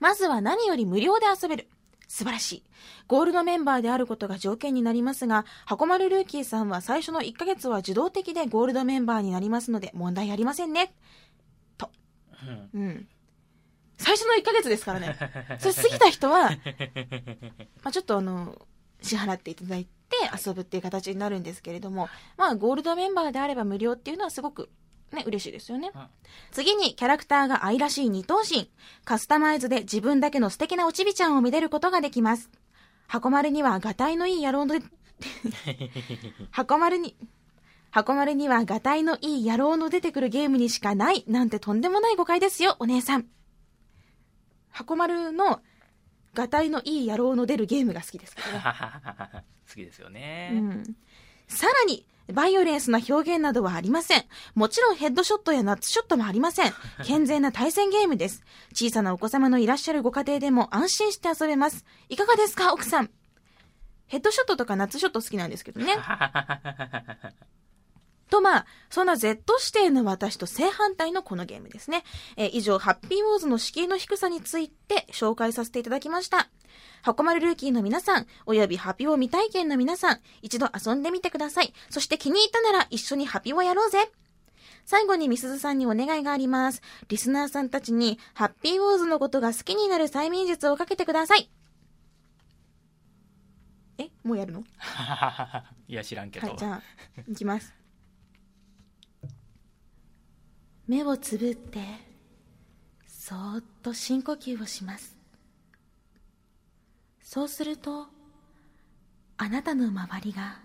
まずは何より無料で遊べる。素晴らしい。ゴールドメンバーであることが条件になりますが、箱丸ルーキーさんは最初の1ヶ月は自動的でゴールドメンバーになりますので問題ありませんね。
うん
うん。最初の1ヶ月ですからね。それ過ぎた人は、まあちょっとあの、支払っていただいて遊ぶっていう形になるんですけれども、まあゴールドメンバーであれば無料っていうのはすごくね、嬉しいですよね。
うん
次に、キャラクターが愛らしい二頭身。カスタマイズで自分だけの素敵なおちびちゃんをめでることができます。箱丸には、がたいのいい野郎の、箱丸に、箱丸には、がたいのいい野郎の出てくるゲームにしかない、なんてとんでもない誤解ですよ、お姉さん。箱丸の、がたいのいい野郎の出るゲームが好きですけどね。
好きですよね。
うんさらに、バイオレンスな表現などはありません。もちろんヘッドショットやナッツショットもありません。健全な対戦ゲームです。小さなお子様のいらっしゃるご家庭でも安心して遊べます。いかがですか、奥さん。ヘッドショットとかナッツショット好きなんですけどね。とまあ、そんな Z 指定の私と正反対のこのゲームですね。えー以上、ハッピーウォーズの敷居の低さについて紹介させていただきました。箱丸ルーキーの皆さん、およびハピオ未体験の皆さん、一度遊んでみてください。そして気に入ったなら一緒にハピオやろうぜ。最後にみすずさんにお願いがあります。リスナーさんたちに、ハッピーウォーズのことが好きになる催眠術をかけてください。えもうやるの？
いや、知らんけど。
はい、じゃあ、いきます。目をつぶって、そーっと深呼吸をします。そうすると、あなたの周りが、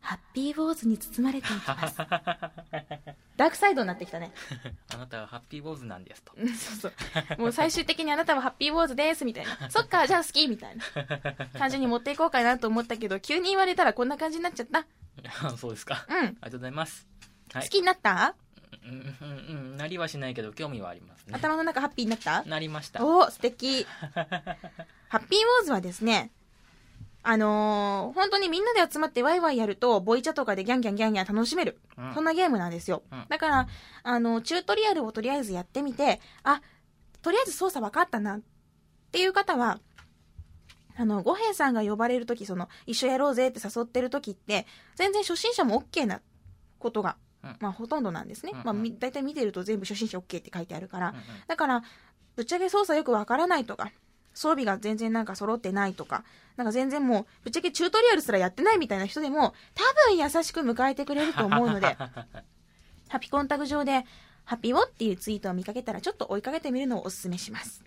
ハッピーウォーズに包まれていきます。ダークサイドになってきたね。
あなたはハッピーウォーズなんですと。
うんそうそう。もう最終的にあなたはハッピーウォーズです、みたいな。そっか、じゃあ好き、みたいな感じに持っていこうかなと思ったけど、急に言われたらこんな感じになっちゃった。
そうですか。
うん。
ありがとうございます。はい。
好きになった？
うん、うん、うん、なりはしないけど、興味はありますね。
頭の中ハッピーになった
なりました。
お素敵ハッピーウォーズはですね、あのー本当にみんなで集まってワイワイやると、ボイチャとかでギャンギャンギャンギャン楽しめる。
うん
そんなゲームなんですよ。
うん
だから、あの、チュートリアルをとりあえずやってみて、あ、とりあえず操作分かったなっていう方は、あの、五平さんが呼ばれるとき、その、一緒やろうぜって誘ってるときって、全然初心者も OK なことが、まあほとんどなんですね。まあみ大体見てると全部初心者 OK って書いてあるから、だから、ぶっちゃけ操作よくわからないとか、装備が全然なんか揃ってないとか、なんか全然もう、ぶっちゃけチュートリアルすらやってないみたいな人でも、多分優しく迎えてくれると思うので、ハピコンタグ上で、ハピオっていうツイートを見かけたら、ちょっと追いかけてみるのをお勧めします。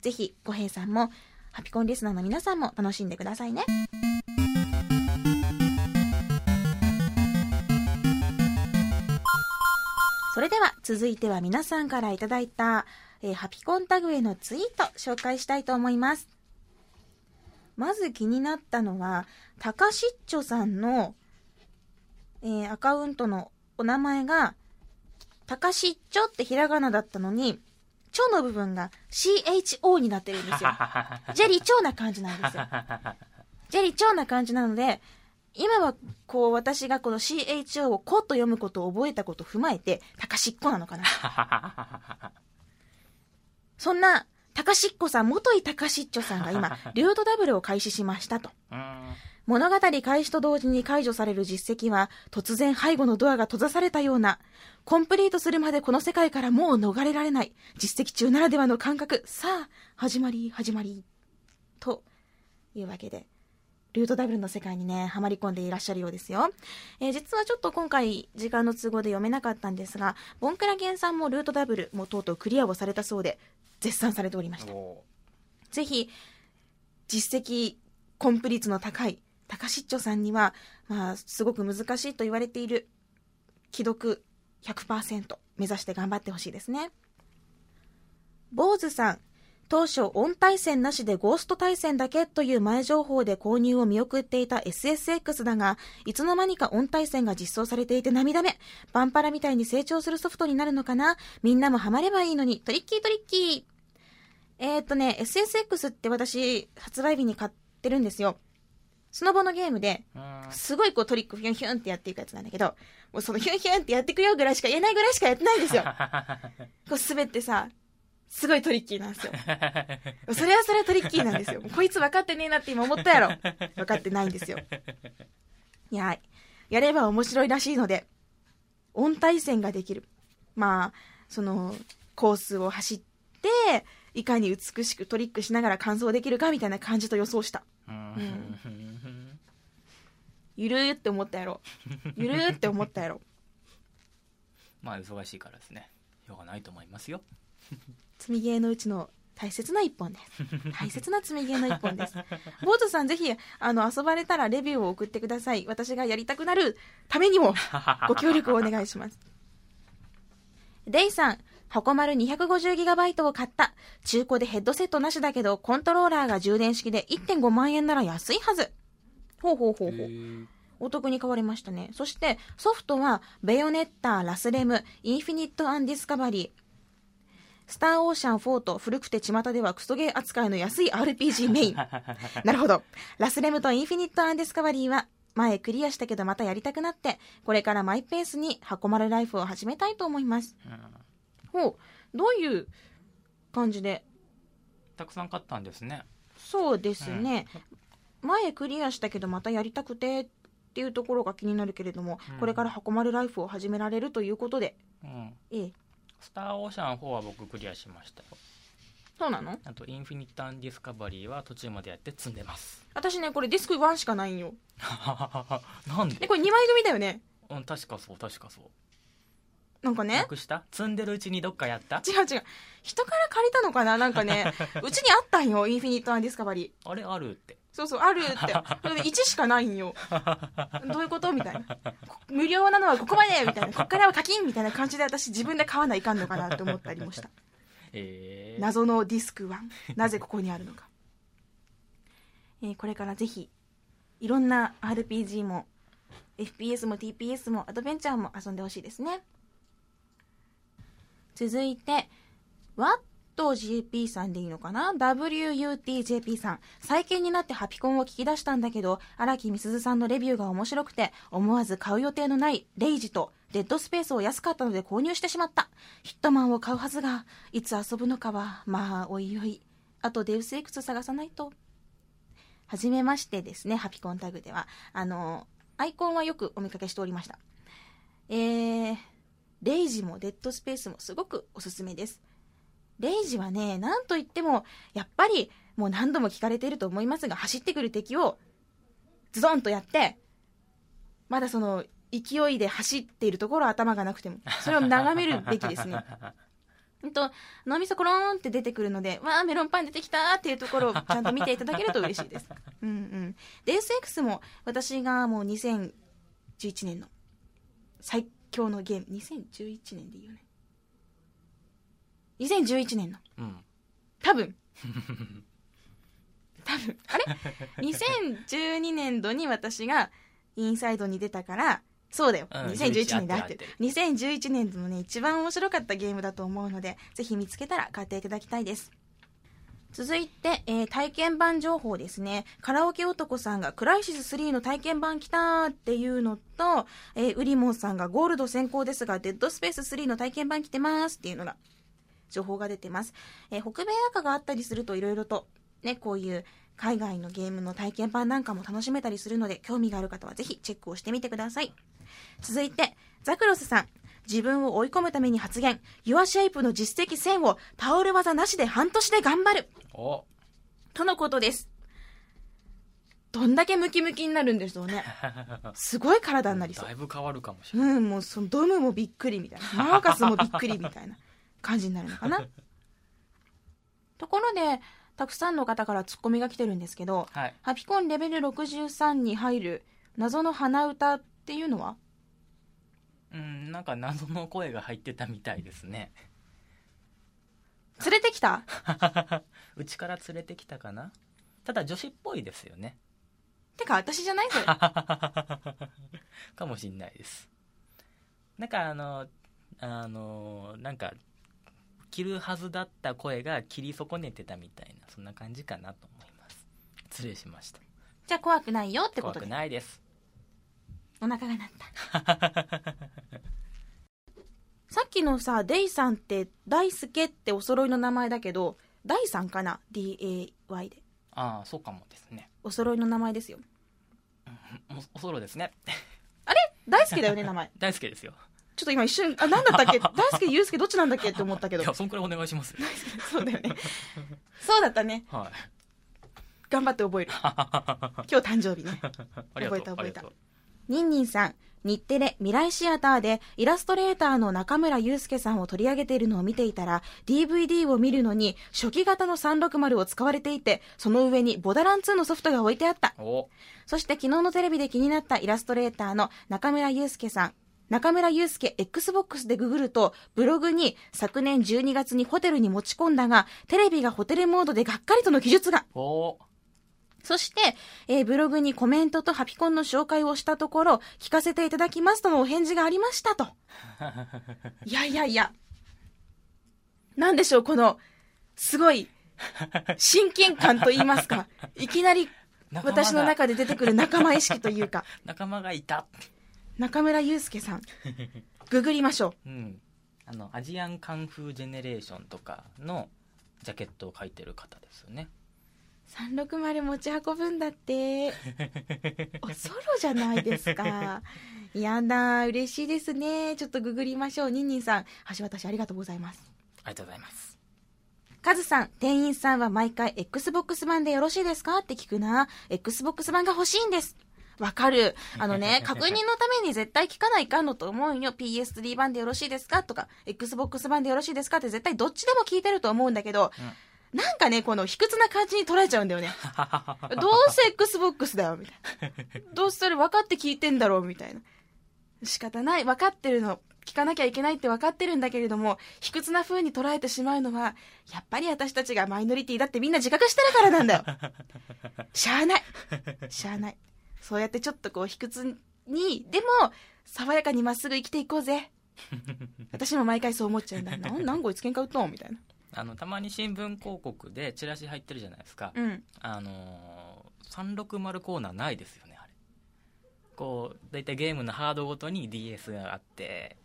ぜひ、ご平さんも、ハピコンリスナーの皆さんも楽しんでくださいね。それでは続いては皆さんからいただいた、えーハピコンタグへのツイート紹介したいと思います。まず気になったのは、たかしっちょさんの、えーアカウントのお名前が、たかしっちょってひらがなだったのに、ちょの部分が CHO になってるんですよ。ジェリー超な感じなんですよ。ジェリー超な感じなので、今はこう私がこの CHO をコと読むことを覚えたことを踏まえて、たかしっこなのかな。そんな、たかしっこさん、元井たかしっちょさんが今、リュートダブルを開始しましたと。
うん
物語開始と同時に解除される実績は、突然背後のドアが閉ざされたような、コンプリートするまでこの世界からもう逃れられない、実績中ならではの感覚、さあ、始まり、始まり、というわけで、ルートダブルの世界にね、はまり込んでいらっしゃるようですよ。えー実はちょっと今回、時間の都合で読めなかったんですが、ボンクラゲンさんもルートダブルもとうとうクリアをされたそうで、絶賛されておりました。
お
ぜひ、実績、コンプリートの高い、高しっちょさんには、まあ、すごく難しいと言われている、既読100%目指して頑張ってほしいですね。坊主さん、当初、オン対戦なしでゴースト対戦だけという前情報で購入を見送っていた SSX だが、いつの間にかオン対戦が実装されていて涙目。バンパラみたいに成長するソフトになるのかなみんなもハマればいいのに。トリッキートリッキー。えーっとね、SSX って私、発売日に買ってるんですよ。スノボのゲームで、
うん
すごいこうトリックヒュンヒュンってやっていくやつなんだけど、もうそのヒュンヒュンってやっていくよぐらいしか言えないぐらいしかやってないんですよ。こう滑ってさ、すごいトリッキーなんですよ。それはそれはトリッキーなんですよ。こいつ分かってねえなって今思ったやろ。分かってないんですよ。いや、やれば面白いらしいので、温対戦ができる。まあ、その、コースを走っていかに美しくトリックしながら完走できるかみたいな感じと予想した
うん
ゆるーって思ったやろゆるーって思ったやろ
まあ忙しいからですねしょうがないと思いますよ
積みゲーのうちの大切な一本です。大切な積みゲーの一本です。ボートさんぜひあの遊ばれたらレビューを送ってください。私がやりたくなるためにも ご協力をお願いします。デイさん箱丸 250GB を買った。中古でヘッドセットなしだけどコントローラーが充電式で1.5万円なら安いはず。ほうほうほうほう。お得に買われましたね。そして、ソフトは、ベヨネッタ、ラスレム、インフィニット・アン・ディスカバリー、スター・オーシャン4と古くて巷ではクソゲー扱いの安い RPG メイン。なるほど。ラスレムとインフィニット・アン・ディスカバリーは、前クリアしたけどまたやりたくなって、これからマイペースに箱丸ライフを始めたいと思います。ほう、どういう感じで？
たくさん買ったんですね。
そうですね、前クリアしたけどまたやりたくてっていうところが気になるけれども、
うん。
これから箱丸ライフを始められるということで。
うん。
ええ
スターオーシャン4は僕クリアしましたよ。
そうなの？
あとインフィニット・アン・ディスカバリーは途中までやって積んでます。
私ねこれディスク1しかないんよ。
なんで？
でこれ2枚組だよね？
うん確かそう確かそう。
なんかね？
なくした？積んでるうちにどっかやった？
違う違う。人から借りたのかな？なんかね。うちにあったんよインフィニット・アン・ディスカバリー。
あれあるって
そうそうあるって。それで1しかないんよ。どういうこと？みたいな。無料なのはここまでみたいな。こっからは課金みたいな感じで私自分で買わないかんのかなって思ったりもした。
え。ー、
謎のディスク1なぜここにあるのか、えーこれからぜひいろんな RPG も FPS も TPS もアドベンチャーも遊んでほしいですね。続いて WattGP さんでいいのかな ?WUTJP さん。最近になってハピコンを聞き出したんだけど、荒木みすずさんのレビューが面白くて、思わず買う予定のないレイジとデッドスペースを安かったので購入してしまった。ヒットマンを買うはずが、いつ遊ぶのかは、まあ、おいおい。あとデウスエクス探さないと。はじめましてですね、ハピコンタグでは。あの、アイコンはよくお見かけしておりました。えー、レイジもデッドスペースもすごくおすすめです。レイジはね、なんといっても、やっぱり、もう何度も聞かれていると思いますが、走ってくる敵を、ズドンとやって、まだその、勢いで走っているところは頭がなくても、それを眺めるべきですね。ほんと、脳みそコローンって出てくるので、わあ、メロンパン出てきたーっていうところをちゃんと見ていただけると嬉しいです。うんうん。デウス X も、私がもう2011年の最強のゲーム、2011年でいいよね。2011年の、
うん
多分。多分。あれ ?2012 年度に私がインサイドに出たから、そうだよ。
うん
2011年で合ってる
合ってる。
2011年度のね、一番面白かったゲームだと思うので、ぜひ見つけたら買っていただきたいです。続いて、えー体験版情報ですね。カラオケ男さんがクライシス3の体験版来たっていうのと、えーウリモンさんがゴールド先行ですが、デッドスペース3の体験版来てますっていうのが、情報が出てます。えー北米赤があったりするといろいろと、ね、こういう海外のゲームの体験版なんかも楽しめたりするので、興味がある方はぜひチェックをしてみてください。続いて、ザクロスさん。自分を追い込むために発言。Your Shape の実績1000をタオル技なしで半年で頑張る。
お
とのことです。どんだけムキムキになるんでしょうね。すごい体になりそう
だ。いぶ変わるかもしれない、
うん、もうそのドムもびっくりみたいな。マーカスもびっくりみたいな感じになるのかな。ところで、たくさんの方からツッコミが来てるんですけど、
はい。
ハピコンレベル63に入る謎の鼻歌っていうのは？
うんなんか謎の声が入ってたみたいですね。
連れてきた？
うちから連れてきたかな？ただ女子っぽいですよね。
てか私じゃないそれ。
かもしんないです。なんかあのあのなんか切るはずだった声が切り損ねてたみたいなそんな感じかなと思います失礼しました
じゃあ怖くないよってこ
怖く。ないです
お腹が鳴った。さっきのさ、デイさんって大輔ってお揃いの名前だけど、大さんかな ?D-A-Y で。
ああそうかもですね
お揃いの名前ですよ。
おおそろですね
大好きだよね、名前。
大好きですよ
ちょっと今一瞬、あ、なんだったっけ？大輔、祐介どっちなんだっけって思ったけど
いや、。そんくらいお願いしますよ。
そうだよね。そうだったね。
はい。
頑張って覚える。今日誕生日ね。覚えた覚えたニンニンさん、日テレ未来シアターでイラストレーターの中村祐介さんを取り上げているのを見ていたら DVD を見るのに初期型の360を使われていてその上にボダラン2のソフトが置いてあった
お
そして昨日のテレビで気になったイラストレーターの中村祐介さん中村祐介 XBOX でググるとブログに昨年12月にホテルに持ち込んだがテレビがホテルモードでがっかりとの記述が
お
そして、えーブログにコメントとハピコンの紹介をしたところ、聞かせていただきますとのお返事がありましたと。いやいやいや。なんでしょう、この、すごい、親近感と言いますか、いきなり私の中で出てくる仲間意識というか、
仲間がいた。
中村祐介さん、ググりましょ
うん。あの、アジアンカンフージェネレーションとかのジャケットを描いてる方ですよね。
う。360持ち運ぶんだって。おソロじゃないですか。やだ、嬉しいですね。ちょっとググりましょう。ニンニンさん、橋渡しありがとうございます。
ありがとうございます。
カズさん、店員さんは毎回 Xbox 版でよろしいですか？って聞くな。Xbox 版が欲しいんです。わかる。あのね、確認のために絶対聞かないかんのと思うよ。PS3 版でよろしいですか？とか、Xbox 版でよろしいですか？って絶対どっちでも聞いてると思うんだけど、なんかね、この卑屈な感じに捉えちゃうんだよね。どうせ Xbox だよ、みたいな。どうせそれ分かって聞いてんだろう、みたいな。仕方ない。分かってるの。聞かなきゃいけないって分かってるんだけれども、卑屈な風に捉えてしまうのは、やっぱり私たちがマイノリティだってみんな自覚してるからなんだよ。しゃあない。しゃあない。そうやってちょっとこう卑屈に、でも、爽やかにまっすぐ生きていこうぜ。私も毎回そう思っちゃうんだ。なん 何個いつ喧嘩売っとん？みたいな。
あの、たまに新聞広告でチラシ入ってるじゃないですか。
うん。
あのー、360コーナーないですよね、あれ。こう、だいたいゲームのハードごとに DS があって、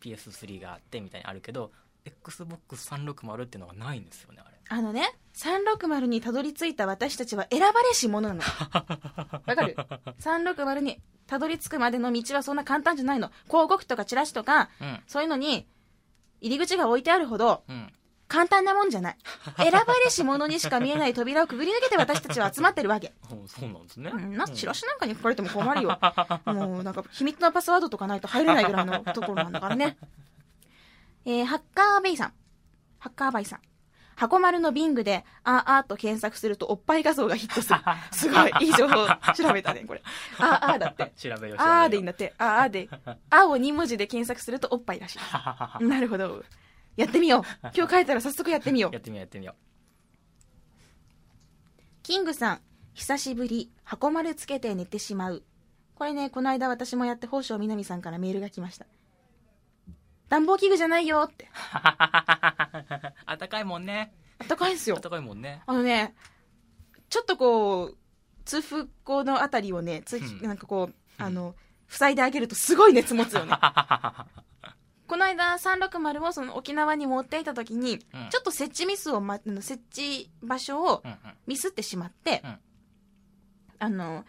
PS3 があってみたいにあるけど、Xbox360 っていうのがないんですよね、あれ。
あのね、360にたどり着いた私たちは選ばれし者なの。わかる ?360 にたどり着くまでの道はそんな簡単じゃないの。広告とかチラシとか、
うん。
そういうのに、入り口が置いてあるほど、
うん。
簡単なもんじゃない。選ばれし者にしか見えない扉をくぐり抜けて私たちは集まってるわけ。
お そうなんですね。
うん、な、チラシなんかに書かれても困るよ。もうなんか秘密のパスワードとかないと入れないぐらいのところなんだからね。えー、ハッカーベイさん。ハッカーバイさん。箱丸のビングで、あーあーと検索するとおっぱい画像がヒットする。すごい、いい情報調べたね、これ。あーあーだって。
調べよ。
あーでいいんだって。あーあーで。あーを2文字で検索するとおっぱいらしい。なるほど。やってみよう。今日帰ったら早速やってみよう
や。ってみよう、やってみよ
キングさん、久しぶり、箱丸つけて寝てしまう。これね、この間私もやって、宝生みなみさんからメールが来ました。暖房器具じゃないよって。
う。あったかいもんね。
あったかいんすよ
あっ。たかいもんね。
あのね、ちょっとこう、通風口のあたりをね、つ
うん
なんかこう、あの、塞いであげるとすごい熱持つよね。この間360をその沖縄に持っていた時に、
うん
ちょっと設置ミスを、ま、設置場所を
うんうん。
ミスってしまって、
うん
あの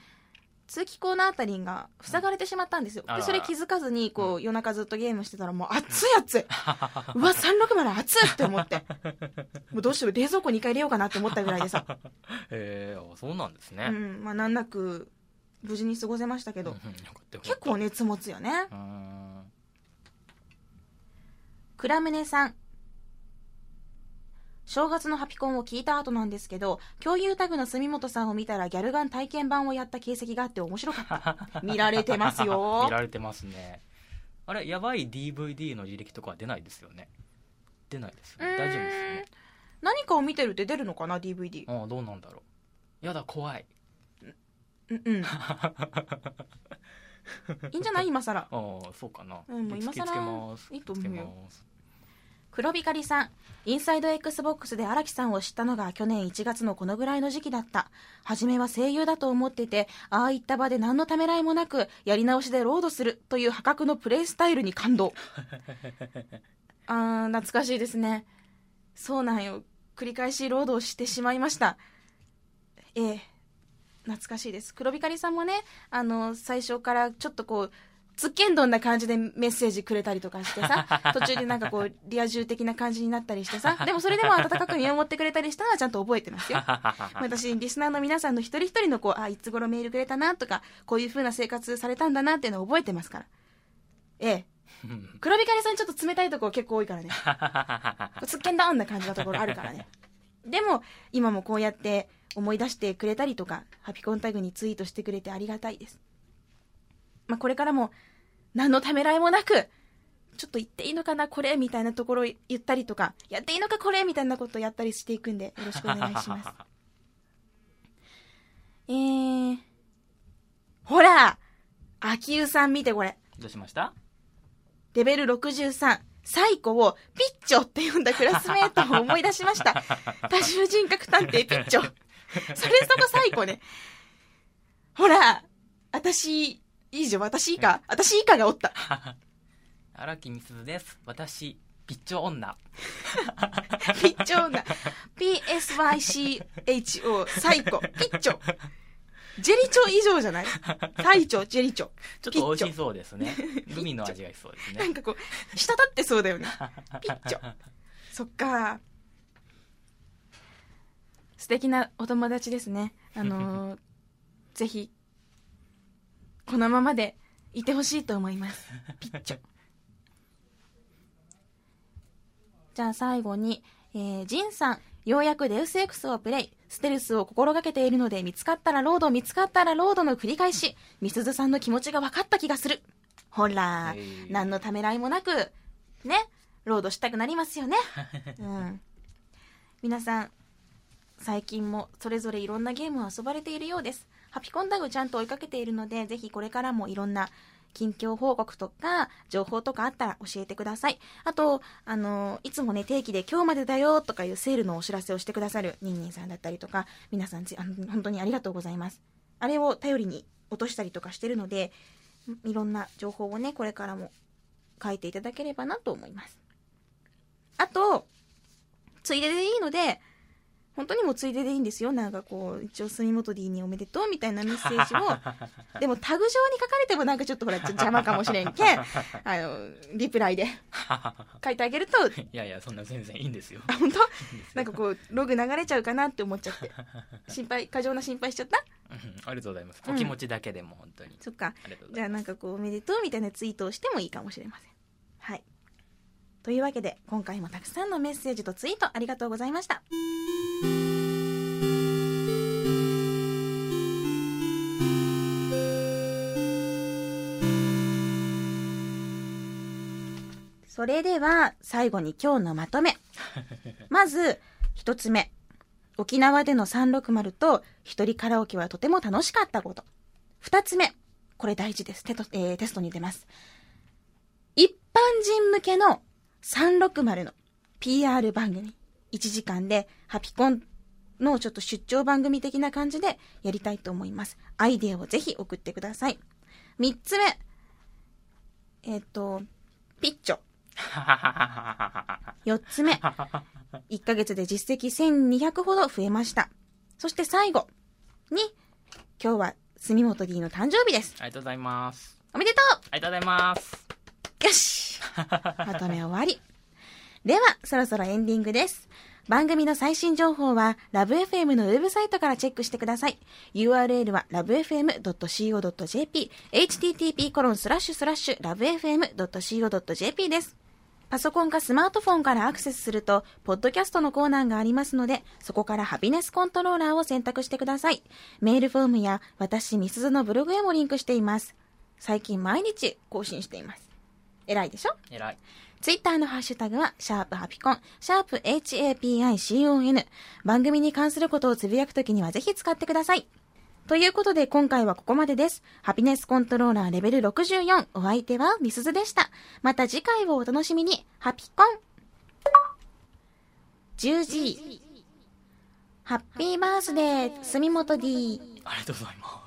通気口のあたりが塞がれてしまったんですよ、でそれ気づかずにこう、夜中ずっとゲームしてたらもう熱い熱い。うわ360熱いって思って。もうどうしよう冷蔵庫2回入れようかなって思ったぐらいでさ、
へえあそうなんですね。
うんまあ、難なく無事に過ごせましたけど、結構熱持つよね。
うーん。
倉宗さん正月のハピコンを聞いた後なんですけど共有タグの住本さんを見たらギャルガン体験版をやった形跡があって面白かった 見られてますよ
見られてますね。あれ、やばい DVD の履歴とかは出ないですよね。出ないですよね。大丈夫ですよね。
何かを見てるって出るのかな DVD
ああ、どうなんだろう。やだ、怖い。
うんうんいいんじゃない？今更
ああ、そうかな。
うんもう今更
つけつけます。
いいと思うよ黒光りさん。インサイド XBOX で荒木さんを知ったのが去年1月のこのぐらいの時期だった。初めは声優だと思っててああいった場で何のためらいもなくやり直しでロードするという破格のプレイスタイルに感動。あー懐かしいですね。そうなんよ。繰り返しロードをしてしまいました。ええ懐かしいです。黒光りさんもねあの最初からちょっとこうつっけんどんな感じでメッセージくれたりとかしてさ、途中でなんかこう、リア充的な感じになったりしてさ、でもそれでも温かく見守ってくれたりしたのはちゃんと覚えて ますよ。私、リスナーの皆さんの一人一人のこう、あ、いつ頃メールくれたなとか、こういう風な生活されたんだなっていうのを覚えてますから。ええ。黒光さんちょっと冷たいとこ結構多いからね。つっけんだんな感じのところあるからね。でも、今もこうやって思い出してくれたりとか、ハピコンタグにツイートしてくれてありがたいです。まあ、これからも、何のためらいもなく、ちょっと言っていいのかな、これみたいなところを言ったりとか、やっていいのか、これみたいなことをやったりしていくんで、よろしくお願いします。えー、ほら秋湯さん見てこれ。
どうしました？
レベル63、サイコをピッチョって呼んだクラスメートを思い出しました。多重人格探偵ピッチョ。それそこサイコね。ほら、私、いいじゃん、私以下。私以下がおった。
荒木みすずです。私、ピッチョ女。
ピッチョ女。PSYCHO、サイコ、ピッチョ。ジェリチョ以上じゃない？サイチョ、ジェリチョ。
ちょっと美味しそうですね。グミの味がしそうですね。
なんかこう、滴ってそうだよね。ピッチョ。そっか。素敵なお友達ですね。あのーぜひ、このままでいてほしいと思います。ピッチョ。じゃあ最後に、えー、ジンさん、ようやくデウス X をプレイ。ステルスを心がけているので、見つかったらロード、見つかったらロードの繰り返し。みすずさんの気持ちが分かった気がする。ほら
へー、
何のためらいもなく、ね、ロードしたくなりますよね。うん。皆さん、最近もそれぞれいろんなゲームを遊ばれているようです。ハピコンタグちゃんと追いかけているので、ぜひこれからもいろんな近況報告とか、情報とかあったら教えてください。あと、あの、いつもね、定期で今日までだよとかいうセールのお知らせをしてくださるニンニンさんだったりとか、皆さんあの本当にありがとうございます。あれを頼りに落としたりとかしてるので、いろんな情報をね、これからも書いていただければなと思います。あと、ついででいいので、本当にもうついででいいんですよ。なんかこう、一応住本 D におめでとうみたいなメッセージを、でもタグ上に書かれてもなんかちょっとほら、ちょ邪魔かもしれんけん、あの、リプライで 書いてあげると、
いやいや、そんな全然いいんですよ。
あ、本当？なんかこう、ログ流れちゃうかなって思っちゃって。心配、過剰な心配しちゃった？
うんありがとうございます。
うん
お気持ちだけでも本当に。
そっか。じゃあなんかこう、おめでとうみたいなツイートをしてもいいかもしれません。はい。というわけで、今回もたくさんのメッセージとツイートありがとうございました。それでは、最後に今日のまとめ。まず、一つ目。沖縄での360と一人カラオケはとても楽しかったこと。二つ目。これ大事です。テトえーテストに出ます。一般人向けの360の PR 番組。1時間でハピコンのちょっと出張番組的な感じでやりたいと思います。アイデアをぜひ送ってください。三つ目。えっ、と、ピッチョ。四つ目。1ヶ月で実績1200ほど増えました。そして最後に、今日は住本 D の誕生日です。
ありがとうございます。
おめでと
ありがとうございます。
よしまとめ終わり。では、そろそろエンディングです。番組の最新情報は、ラブ f m のウェブサイトからチェックしてください。URL は lovefm.co.jp、http コロンスラッシュスラッシュ lovefm.co.jp です。パソコンかスマートフォンからアクセスすると、ポッドキャストのコーナーがありますので、そこからハピネスコントローラーを選択してください。メールフォームや私、みすずのブログへもリンクしています。最近毎日更新しています。偉いでしょ？
えらい。
ツイッターのハッシュタグは、シャープハピコン、シャープ HAPICON。番組に関することをつぶやくときにはぜひ使ってください。ということで今回はここまでです。ハピネスコントローラーレベル64。お相手はみすずでした。また次回をお楽しみに。ハピコン。10時。ハッピーバースデー、住本 D。
ありがとうございます。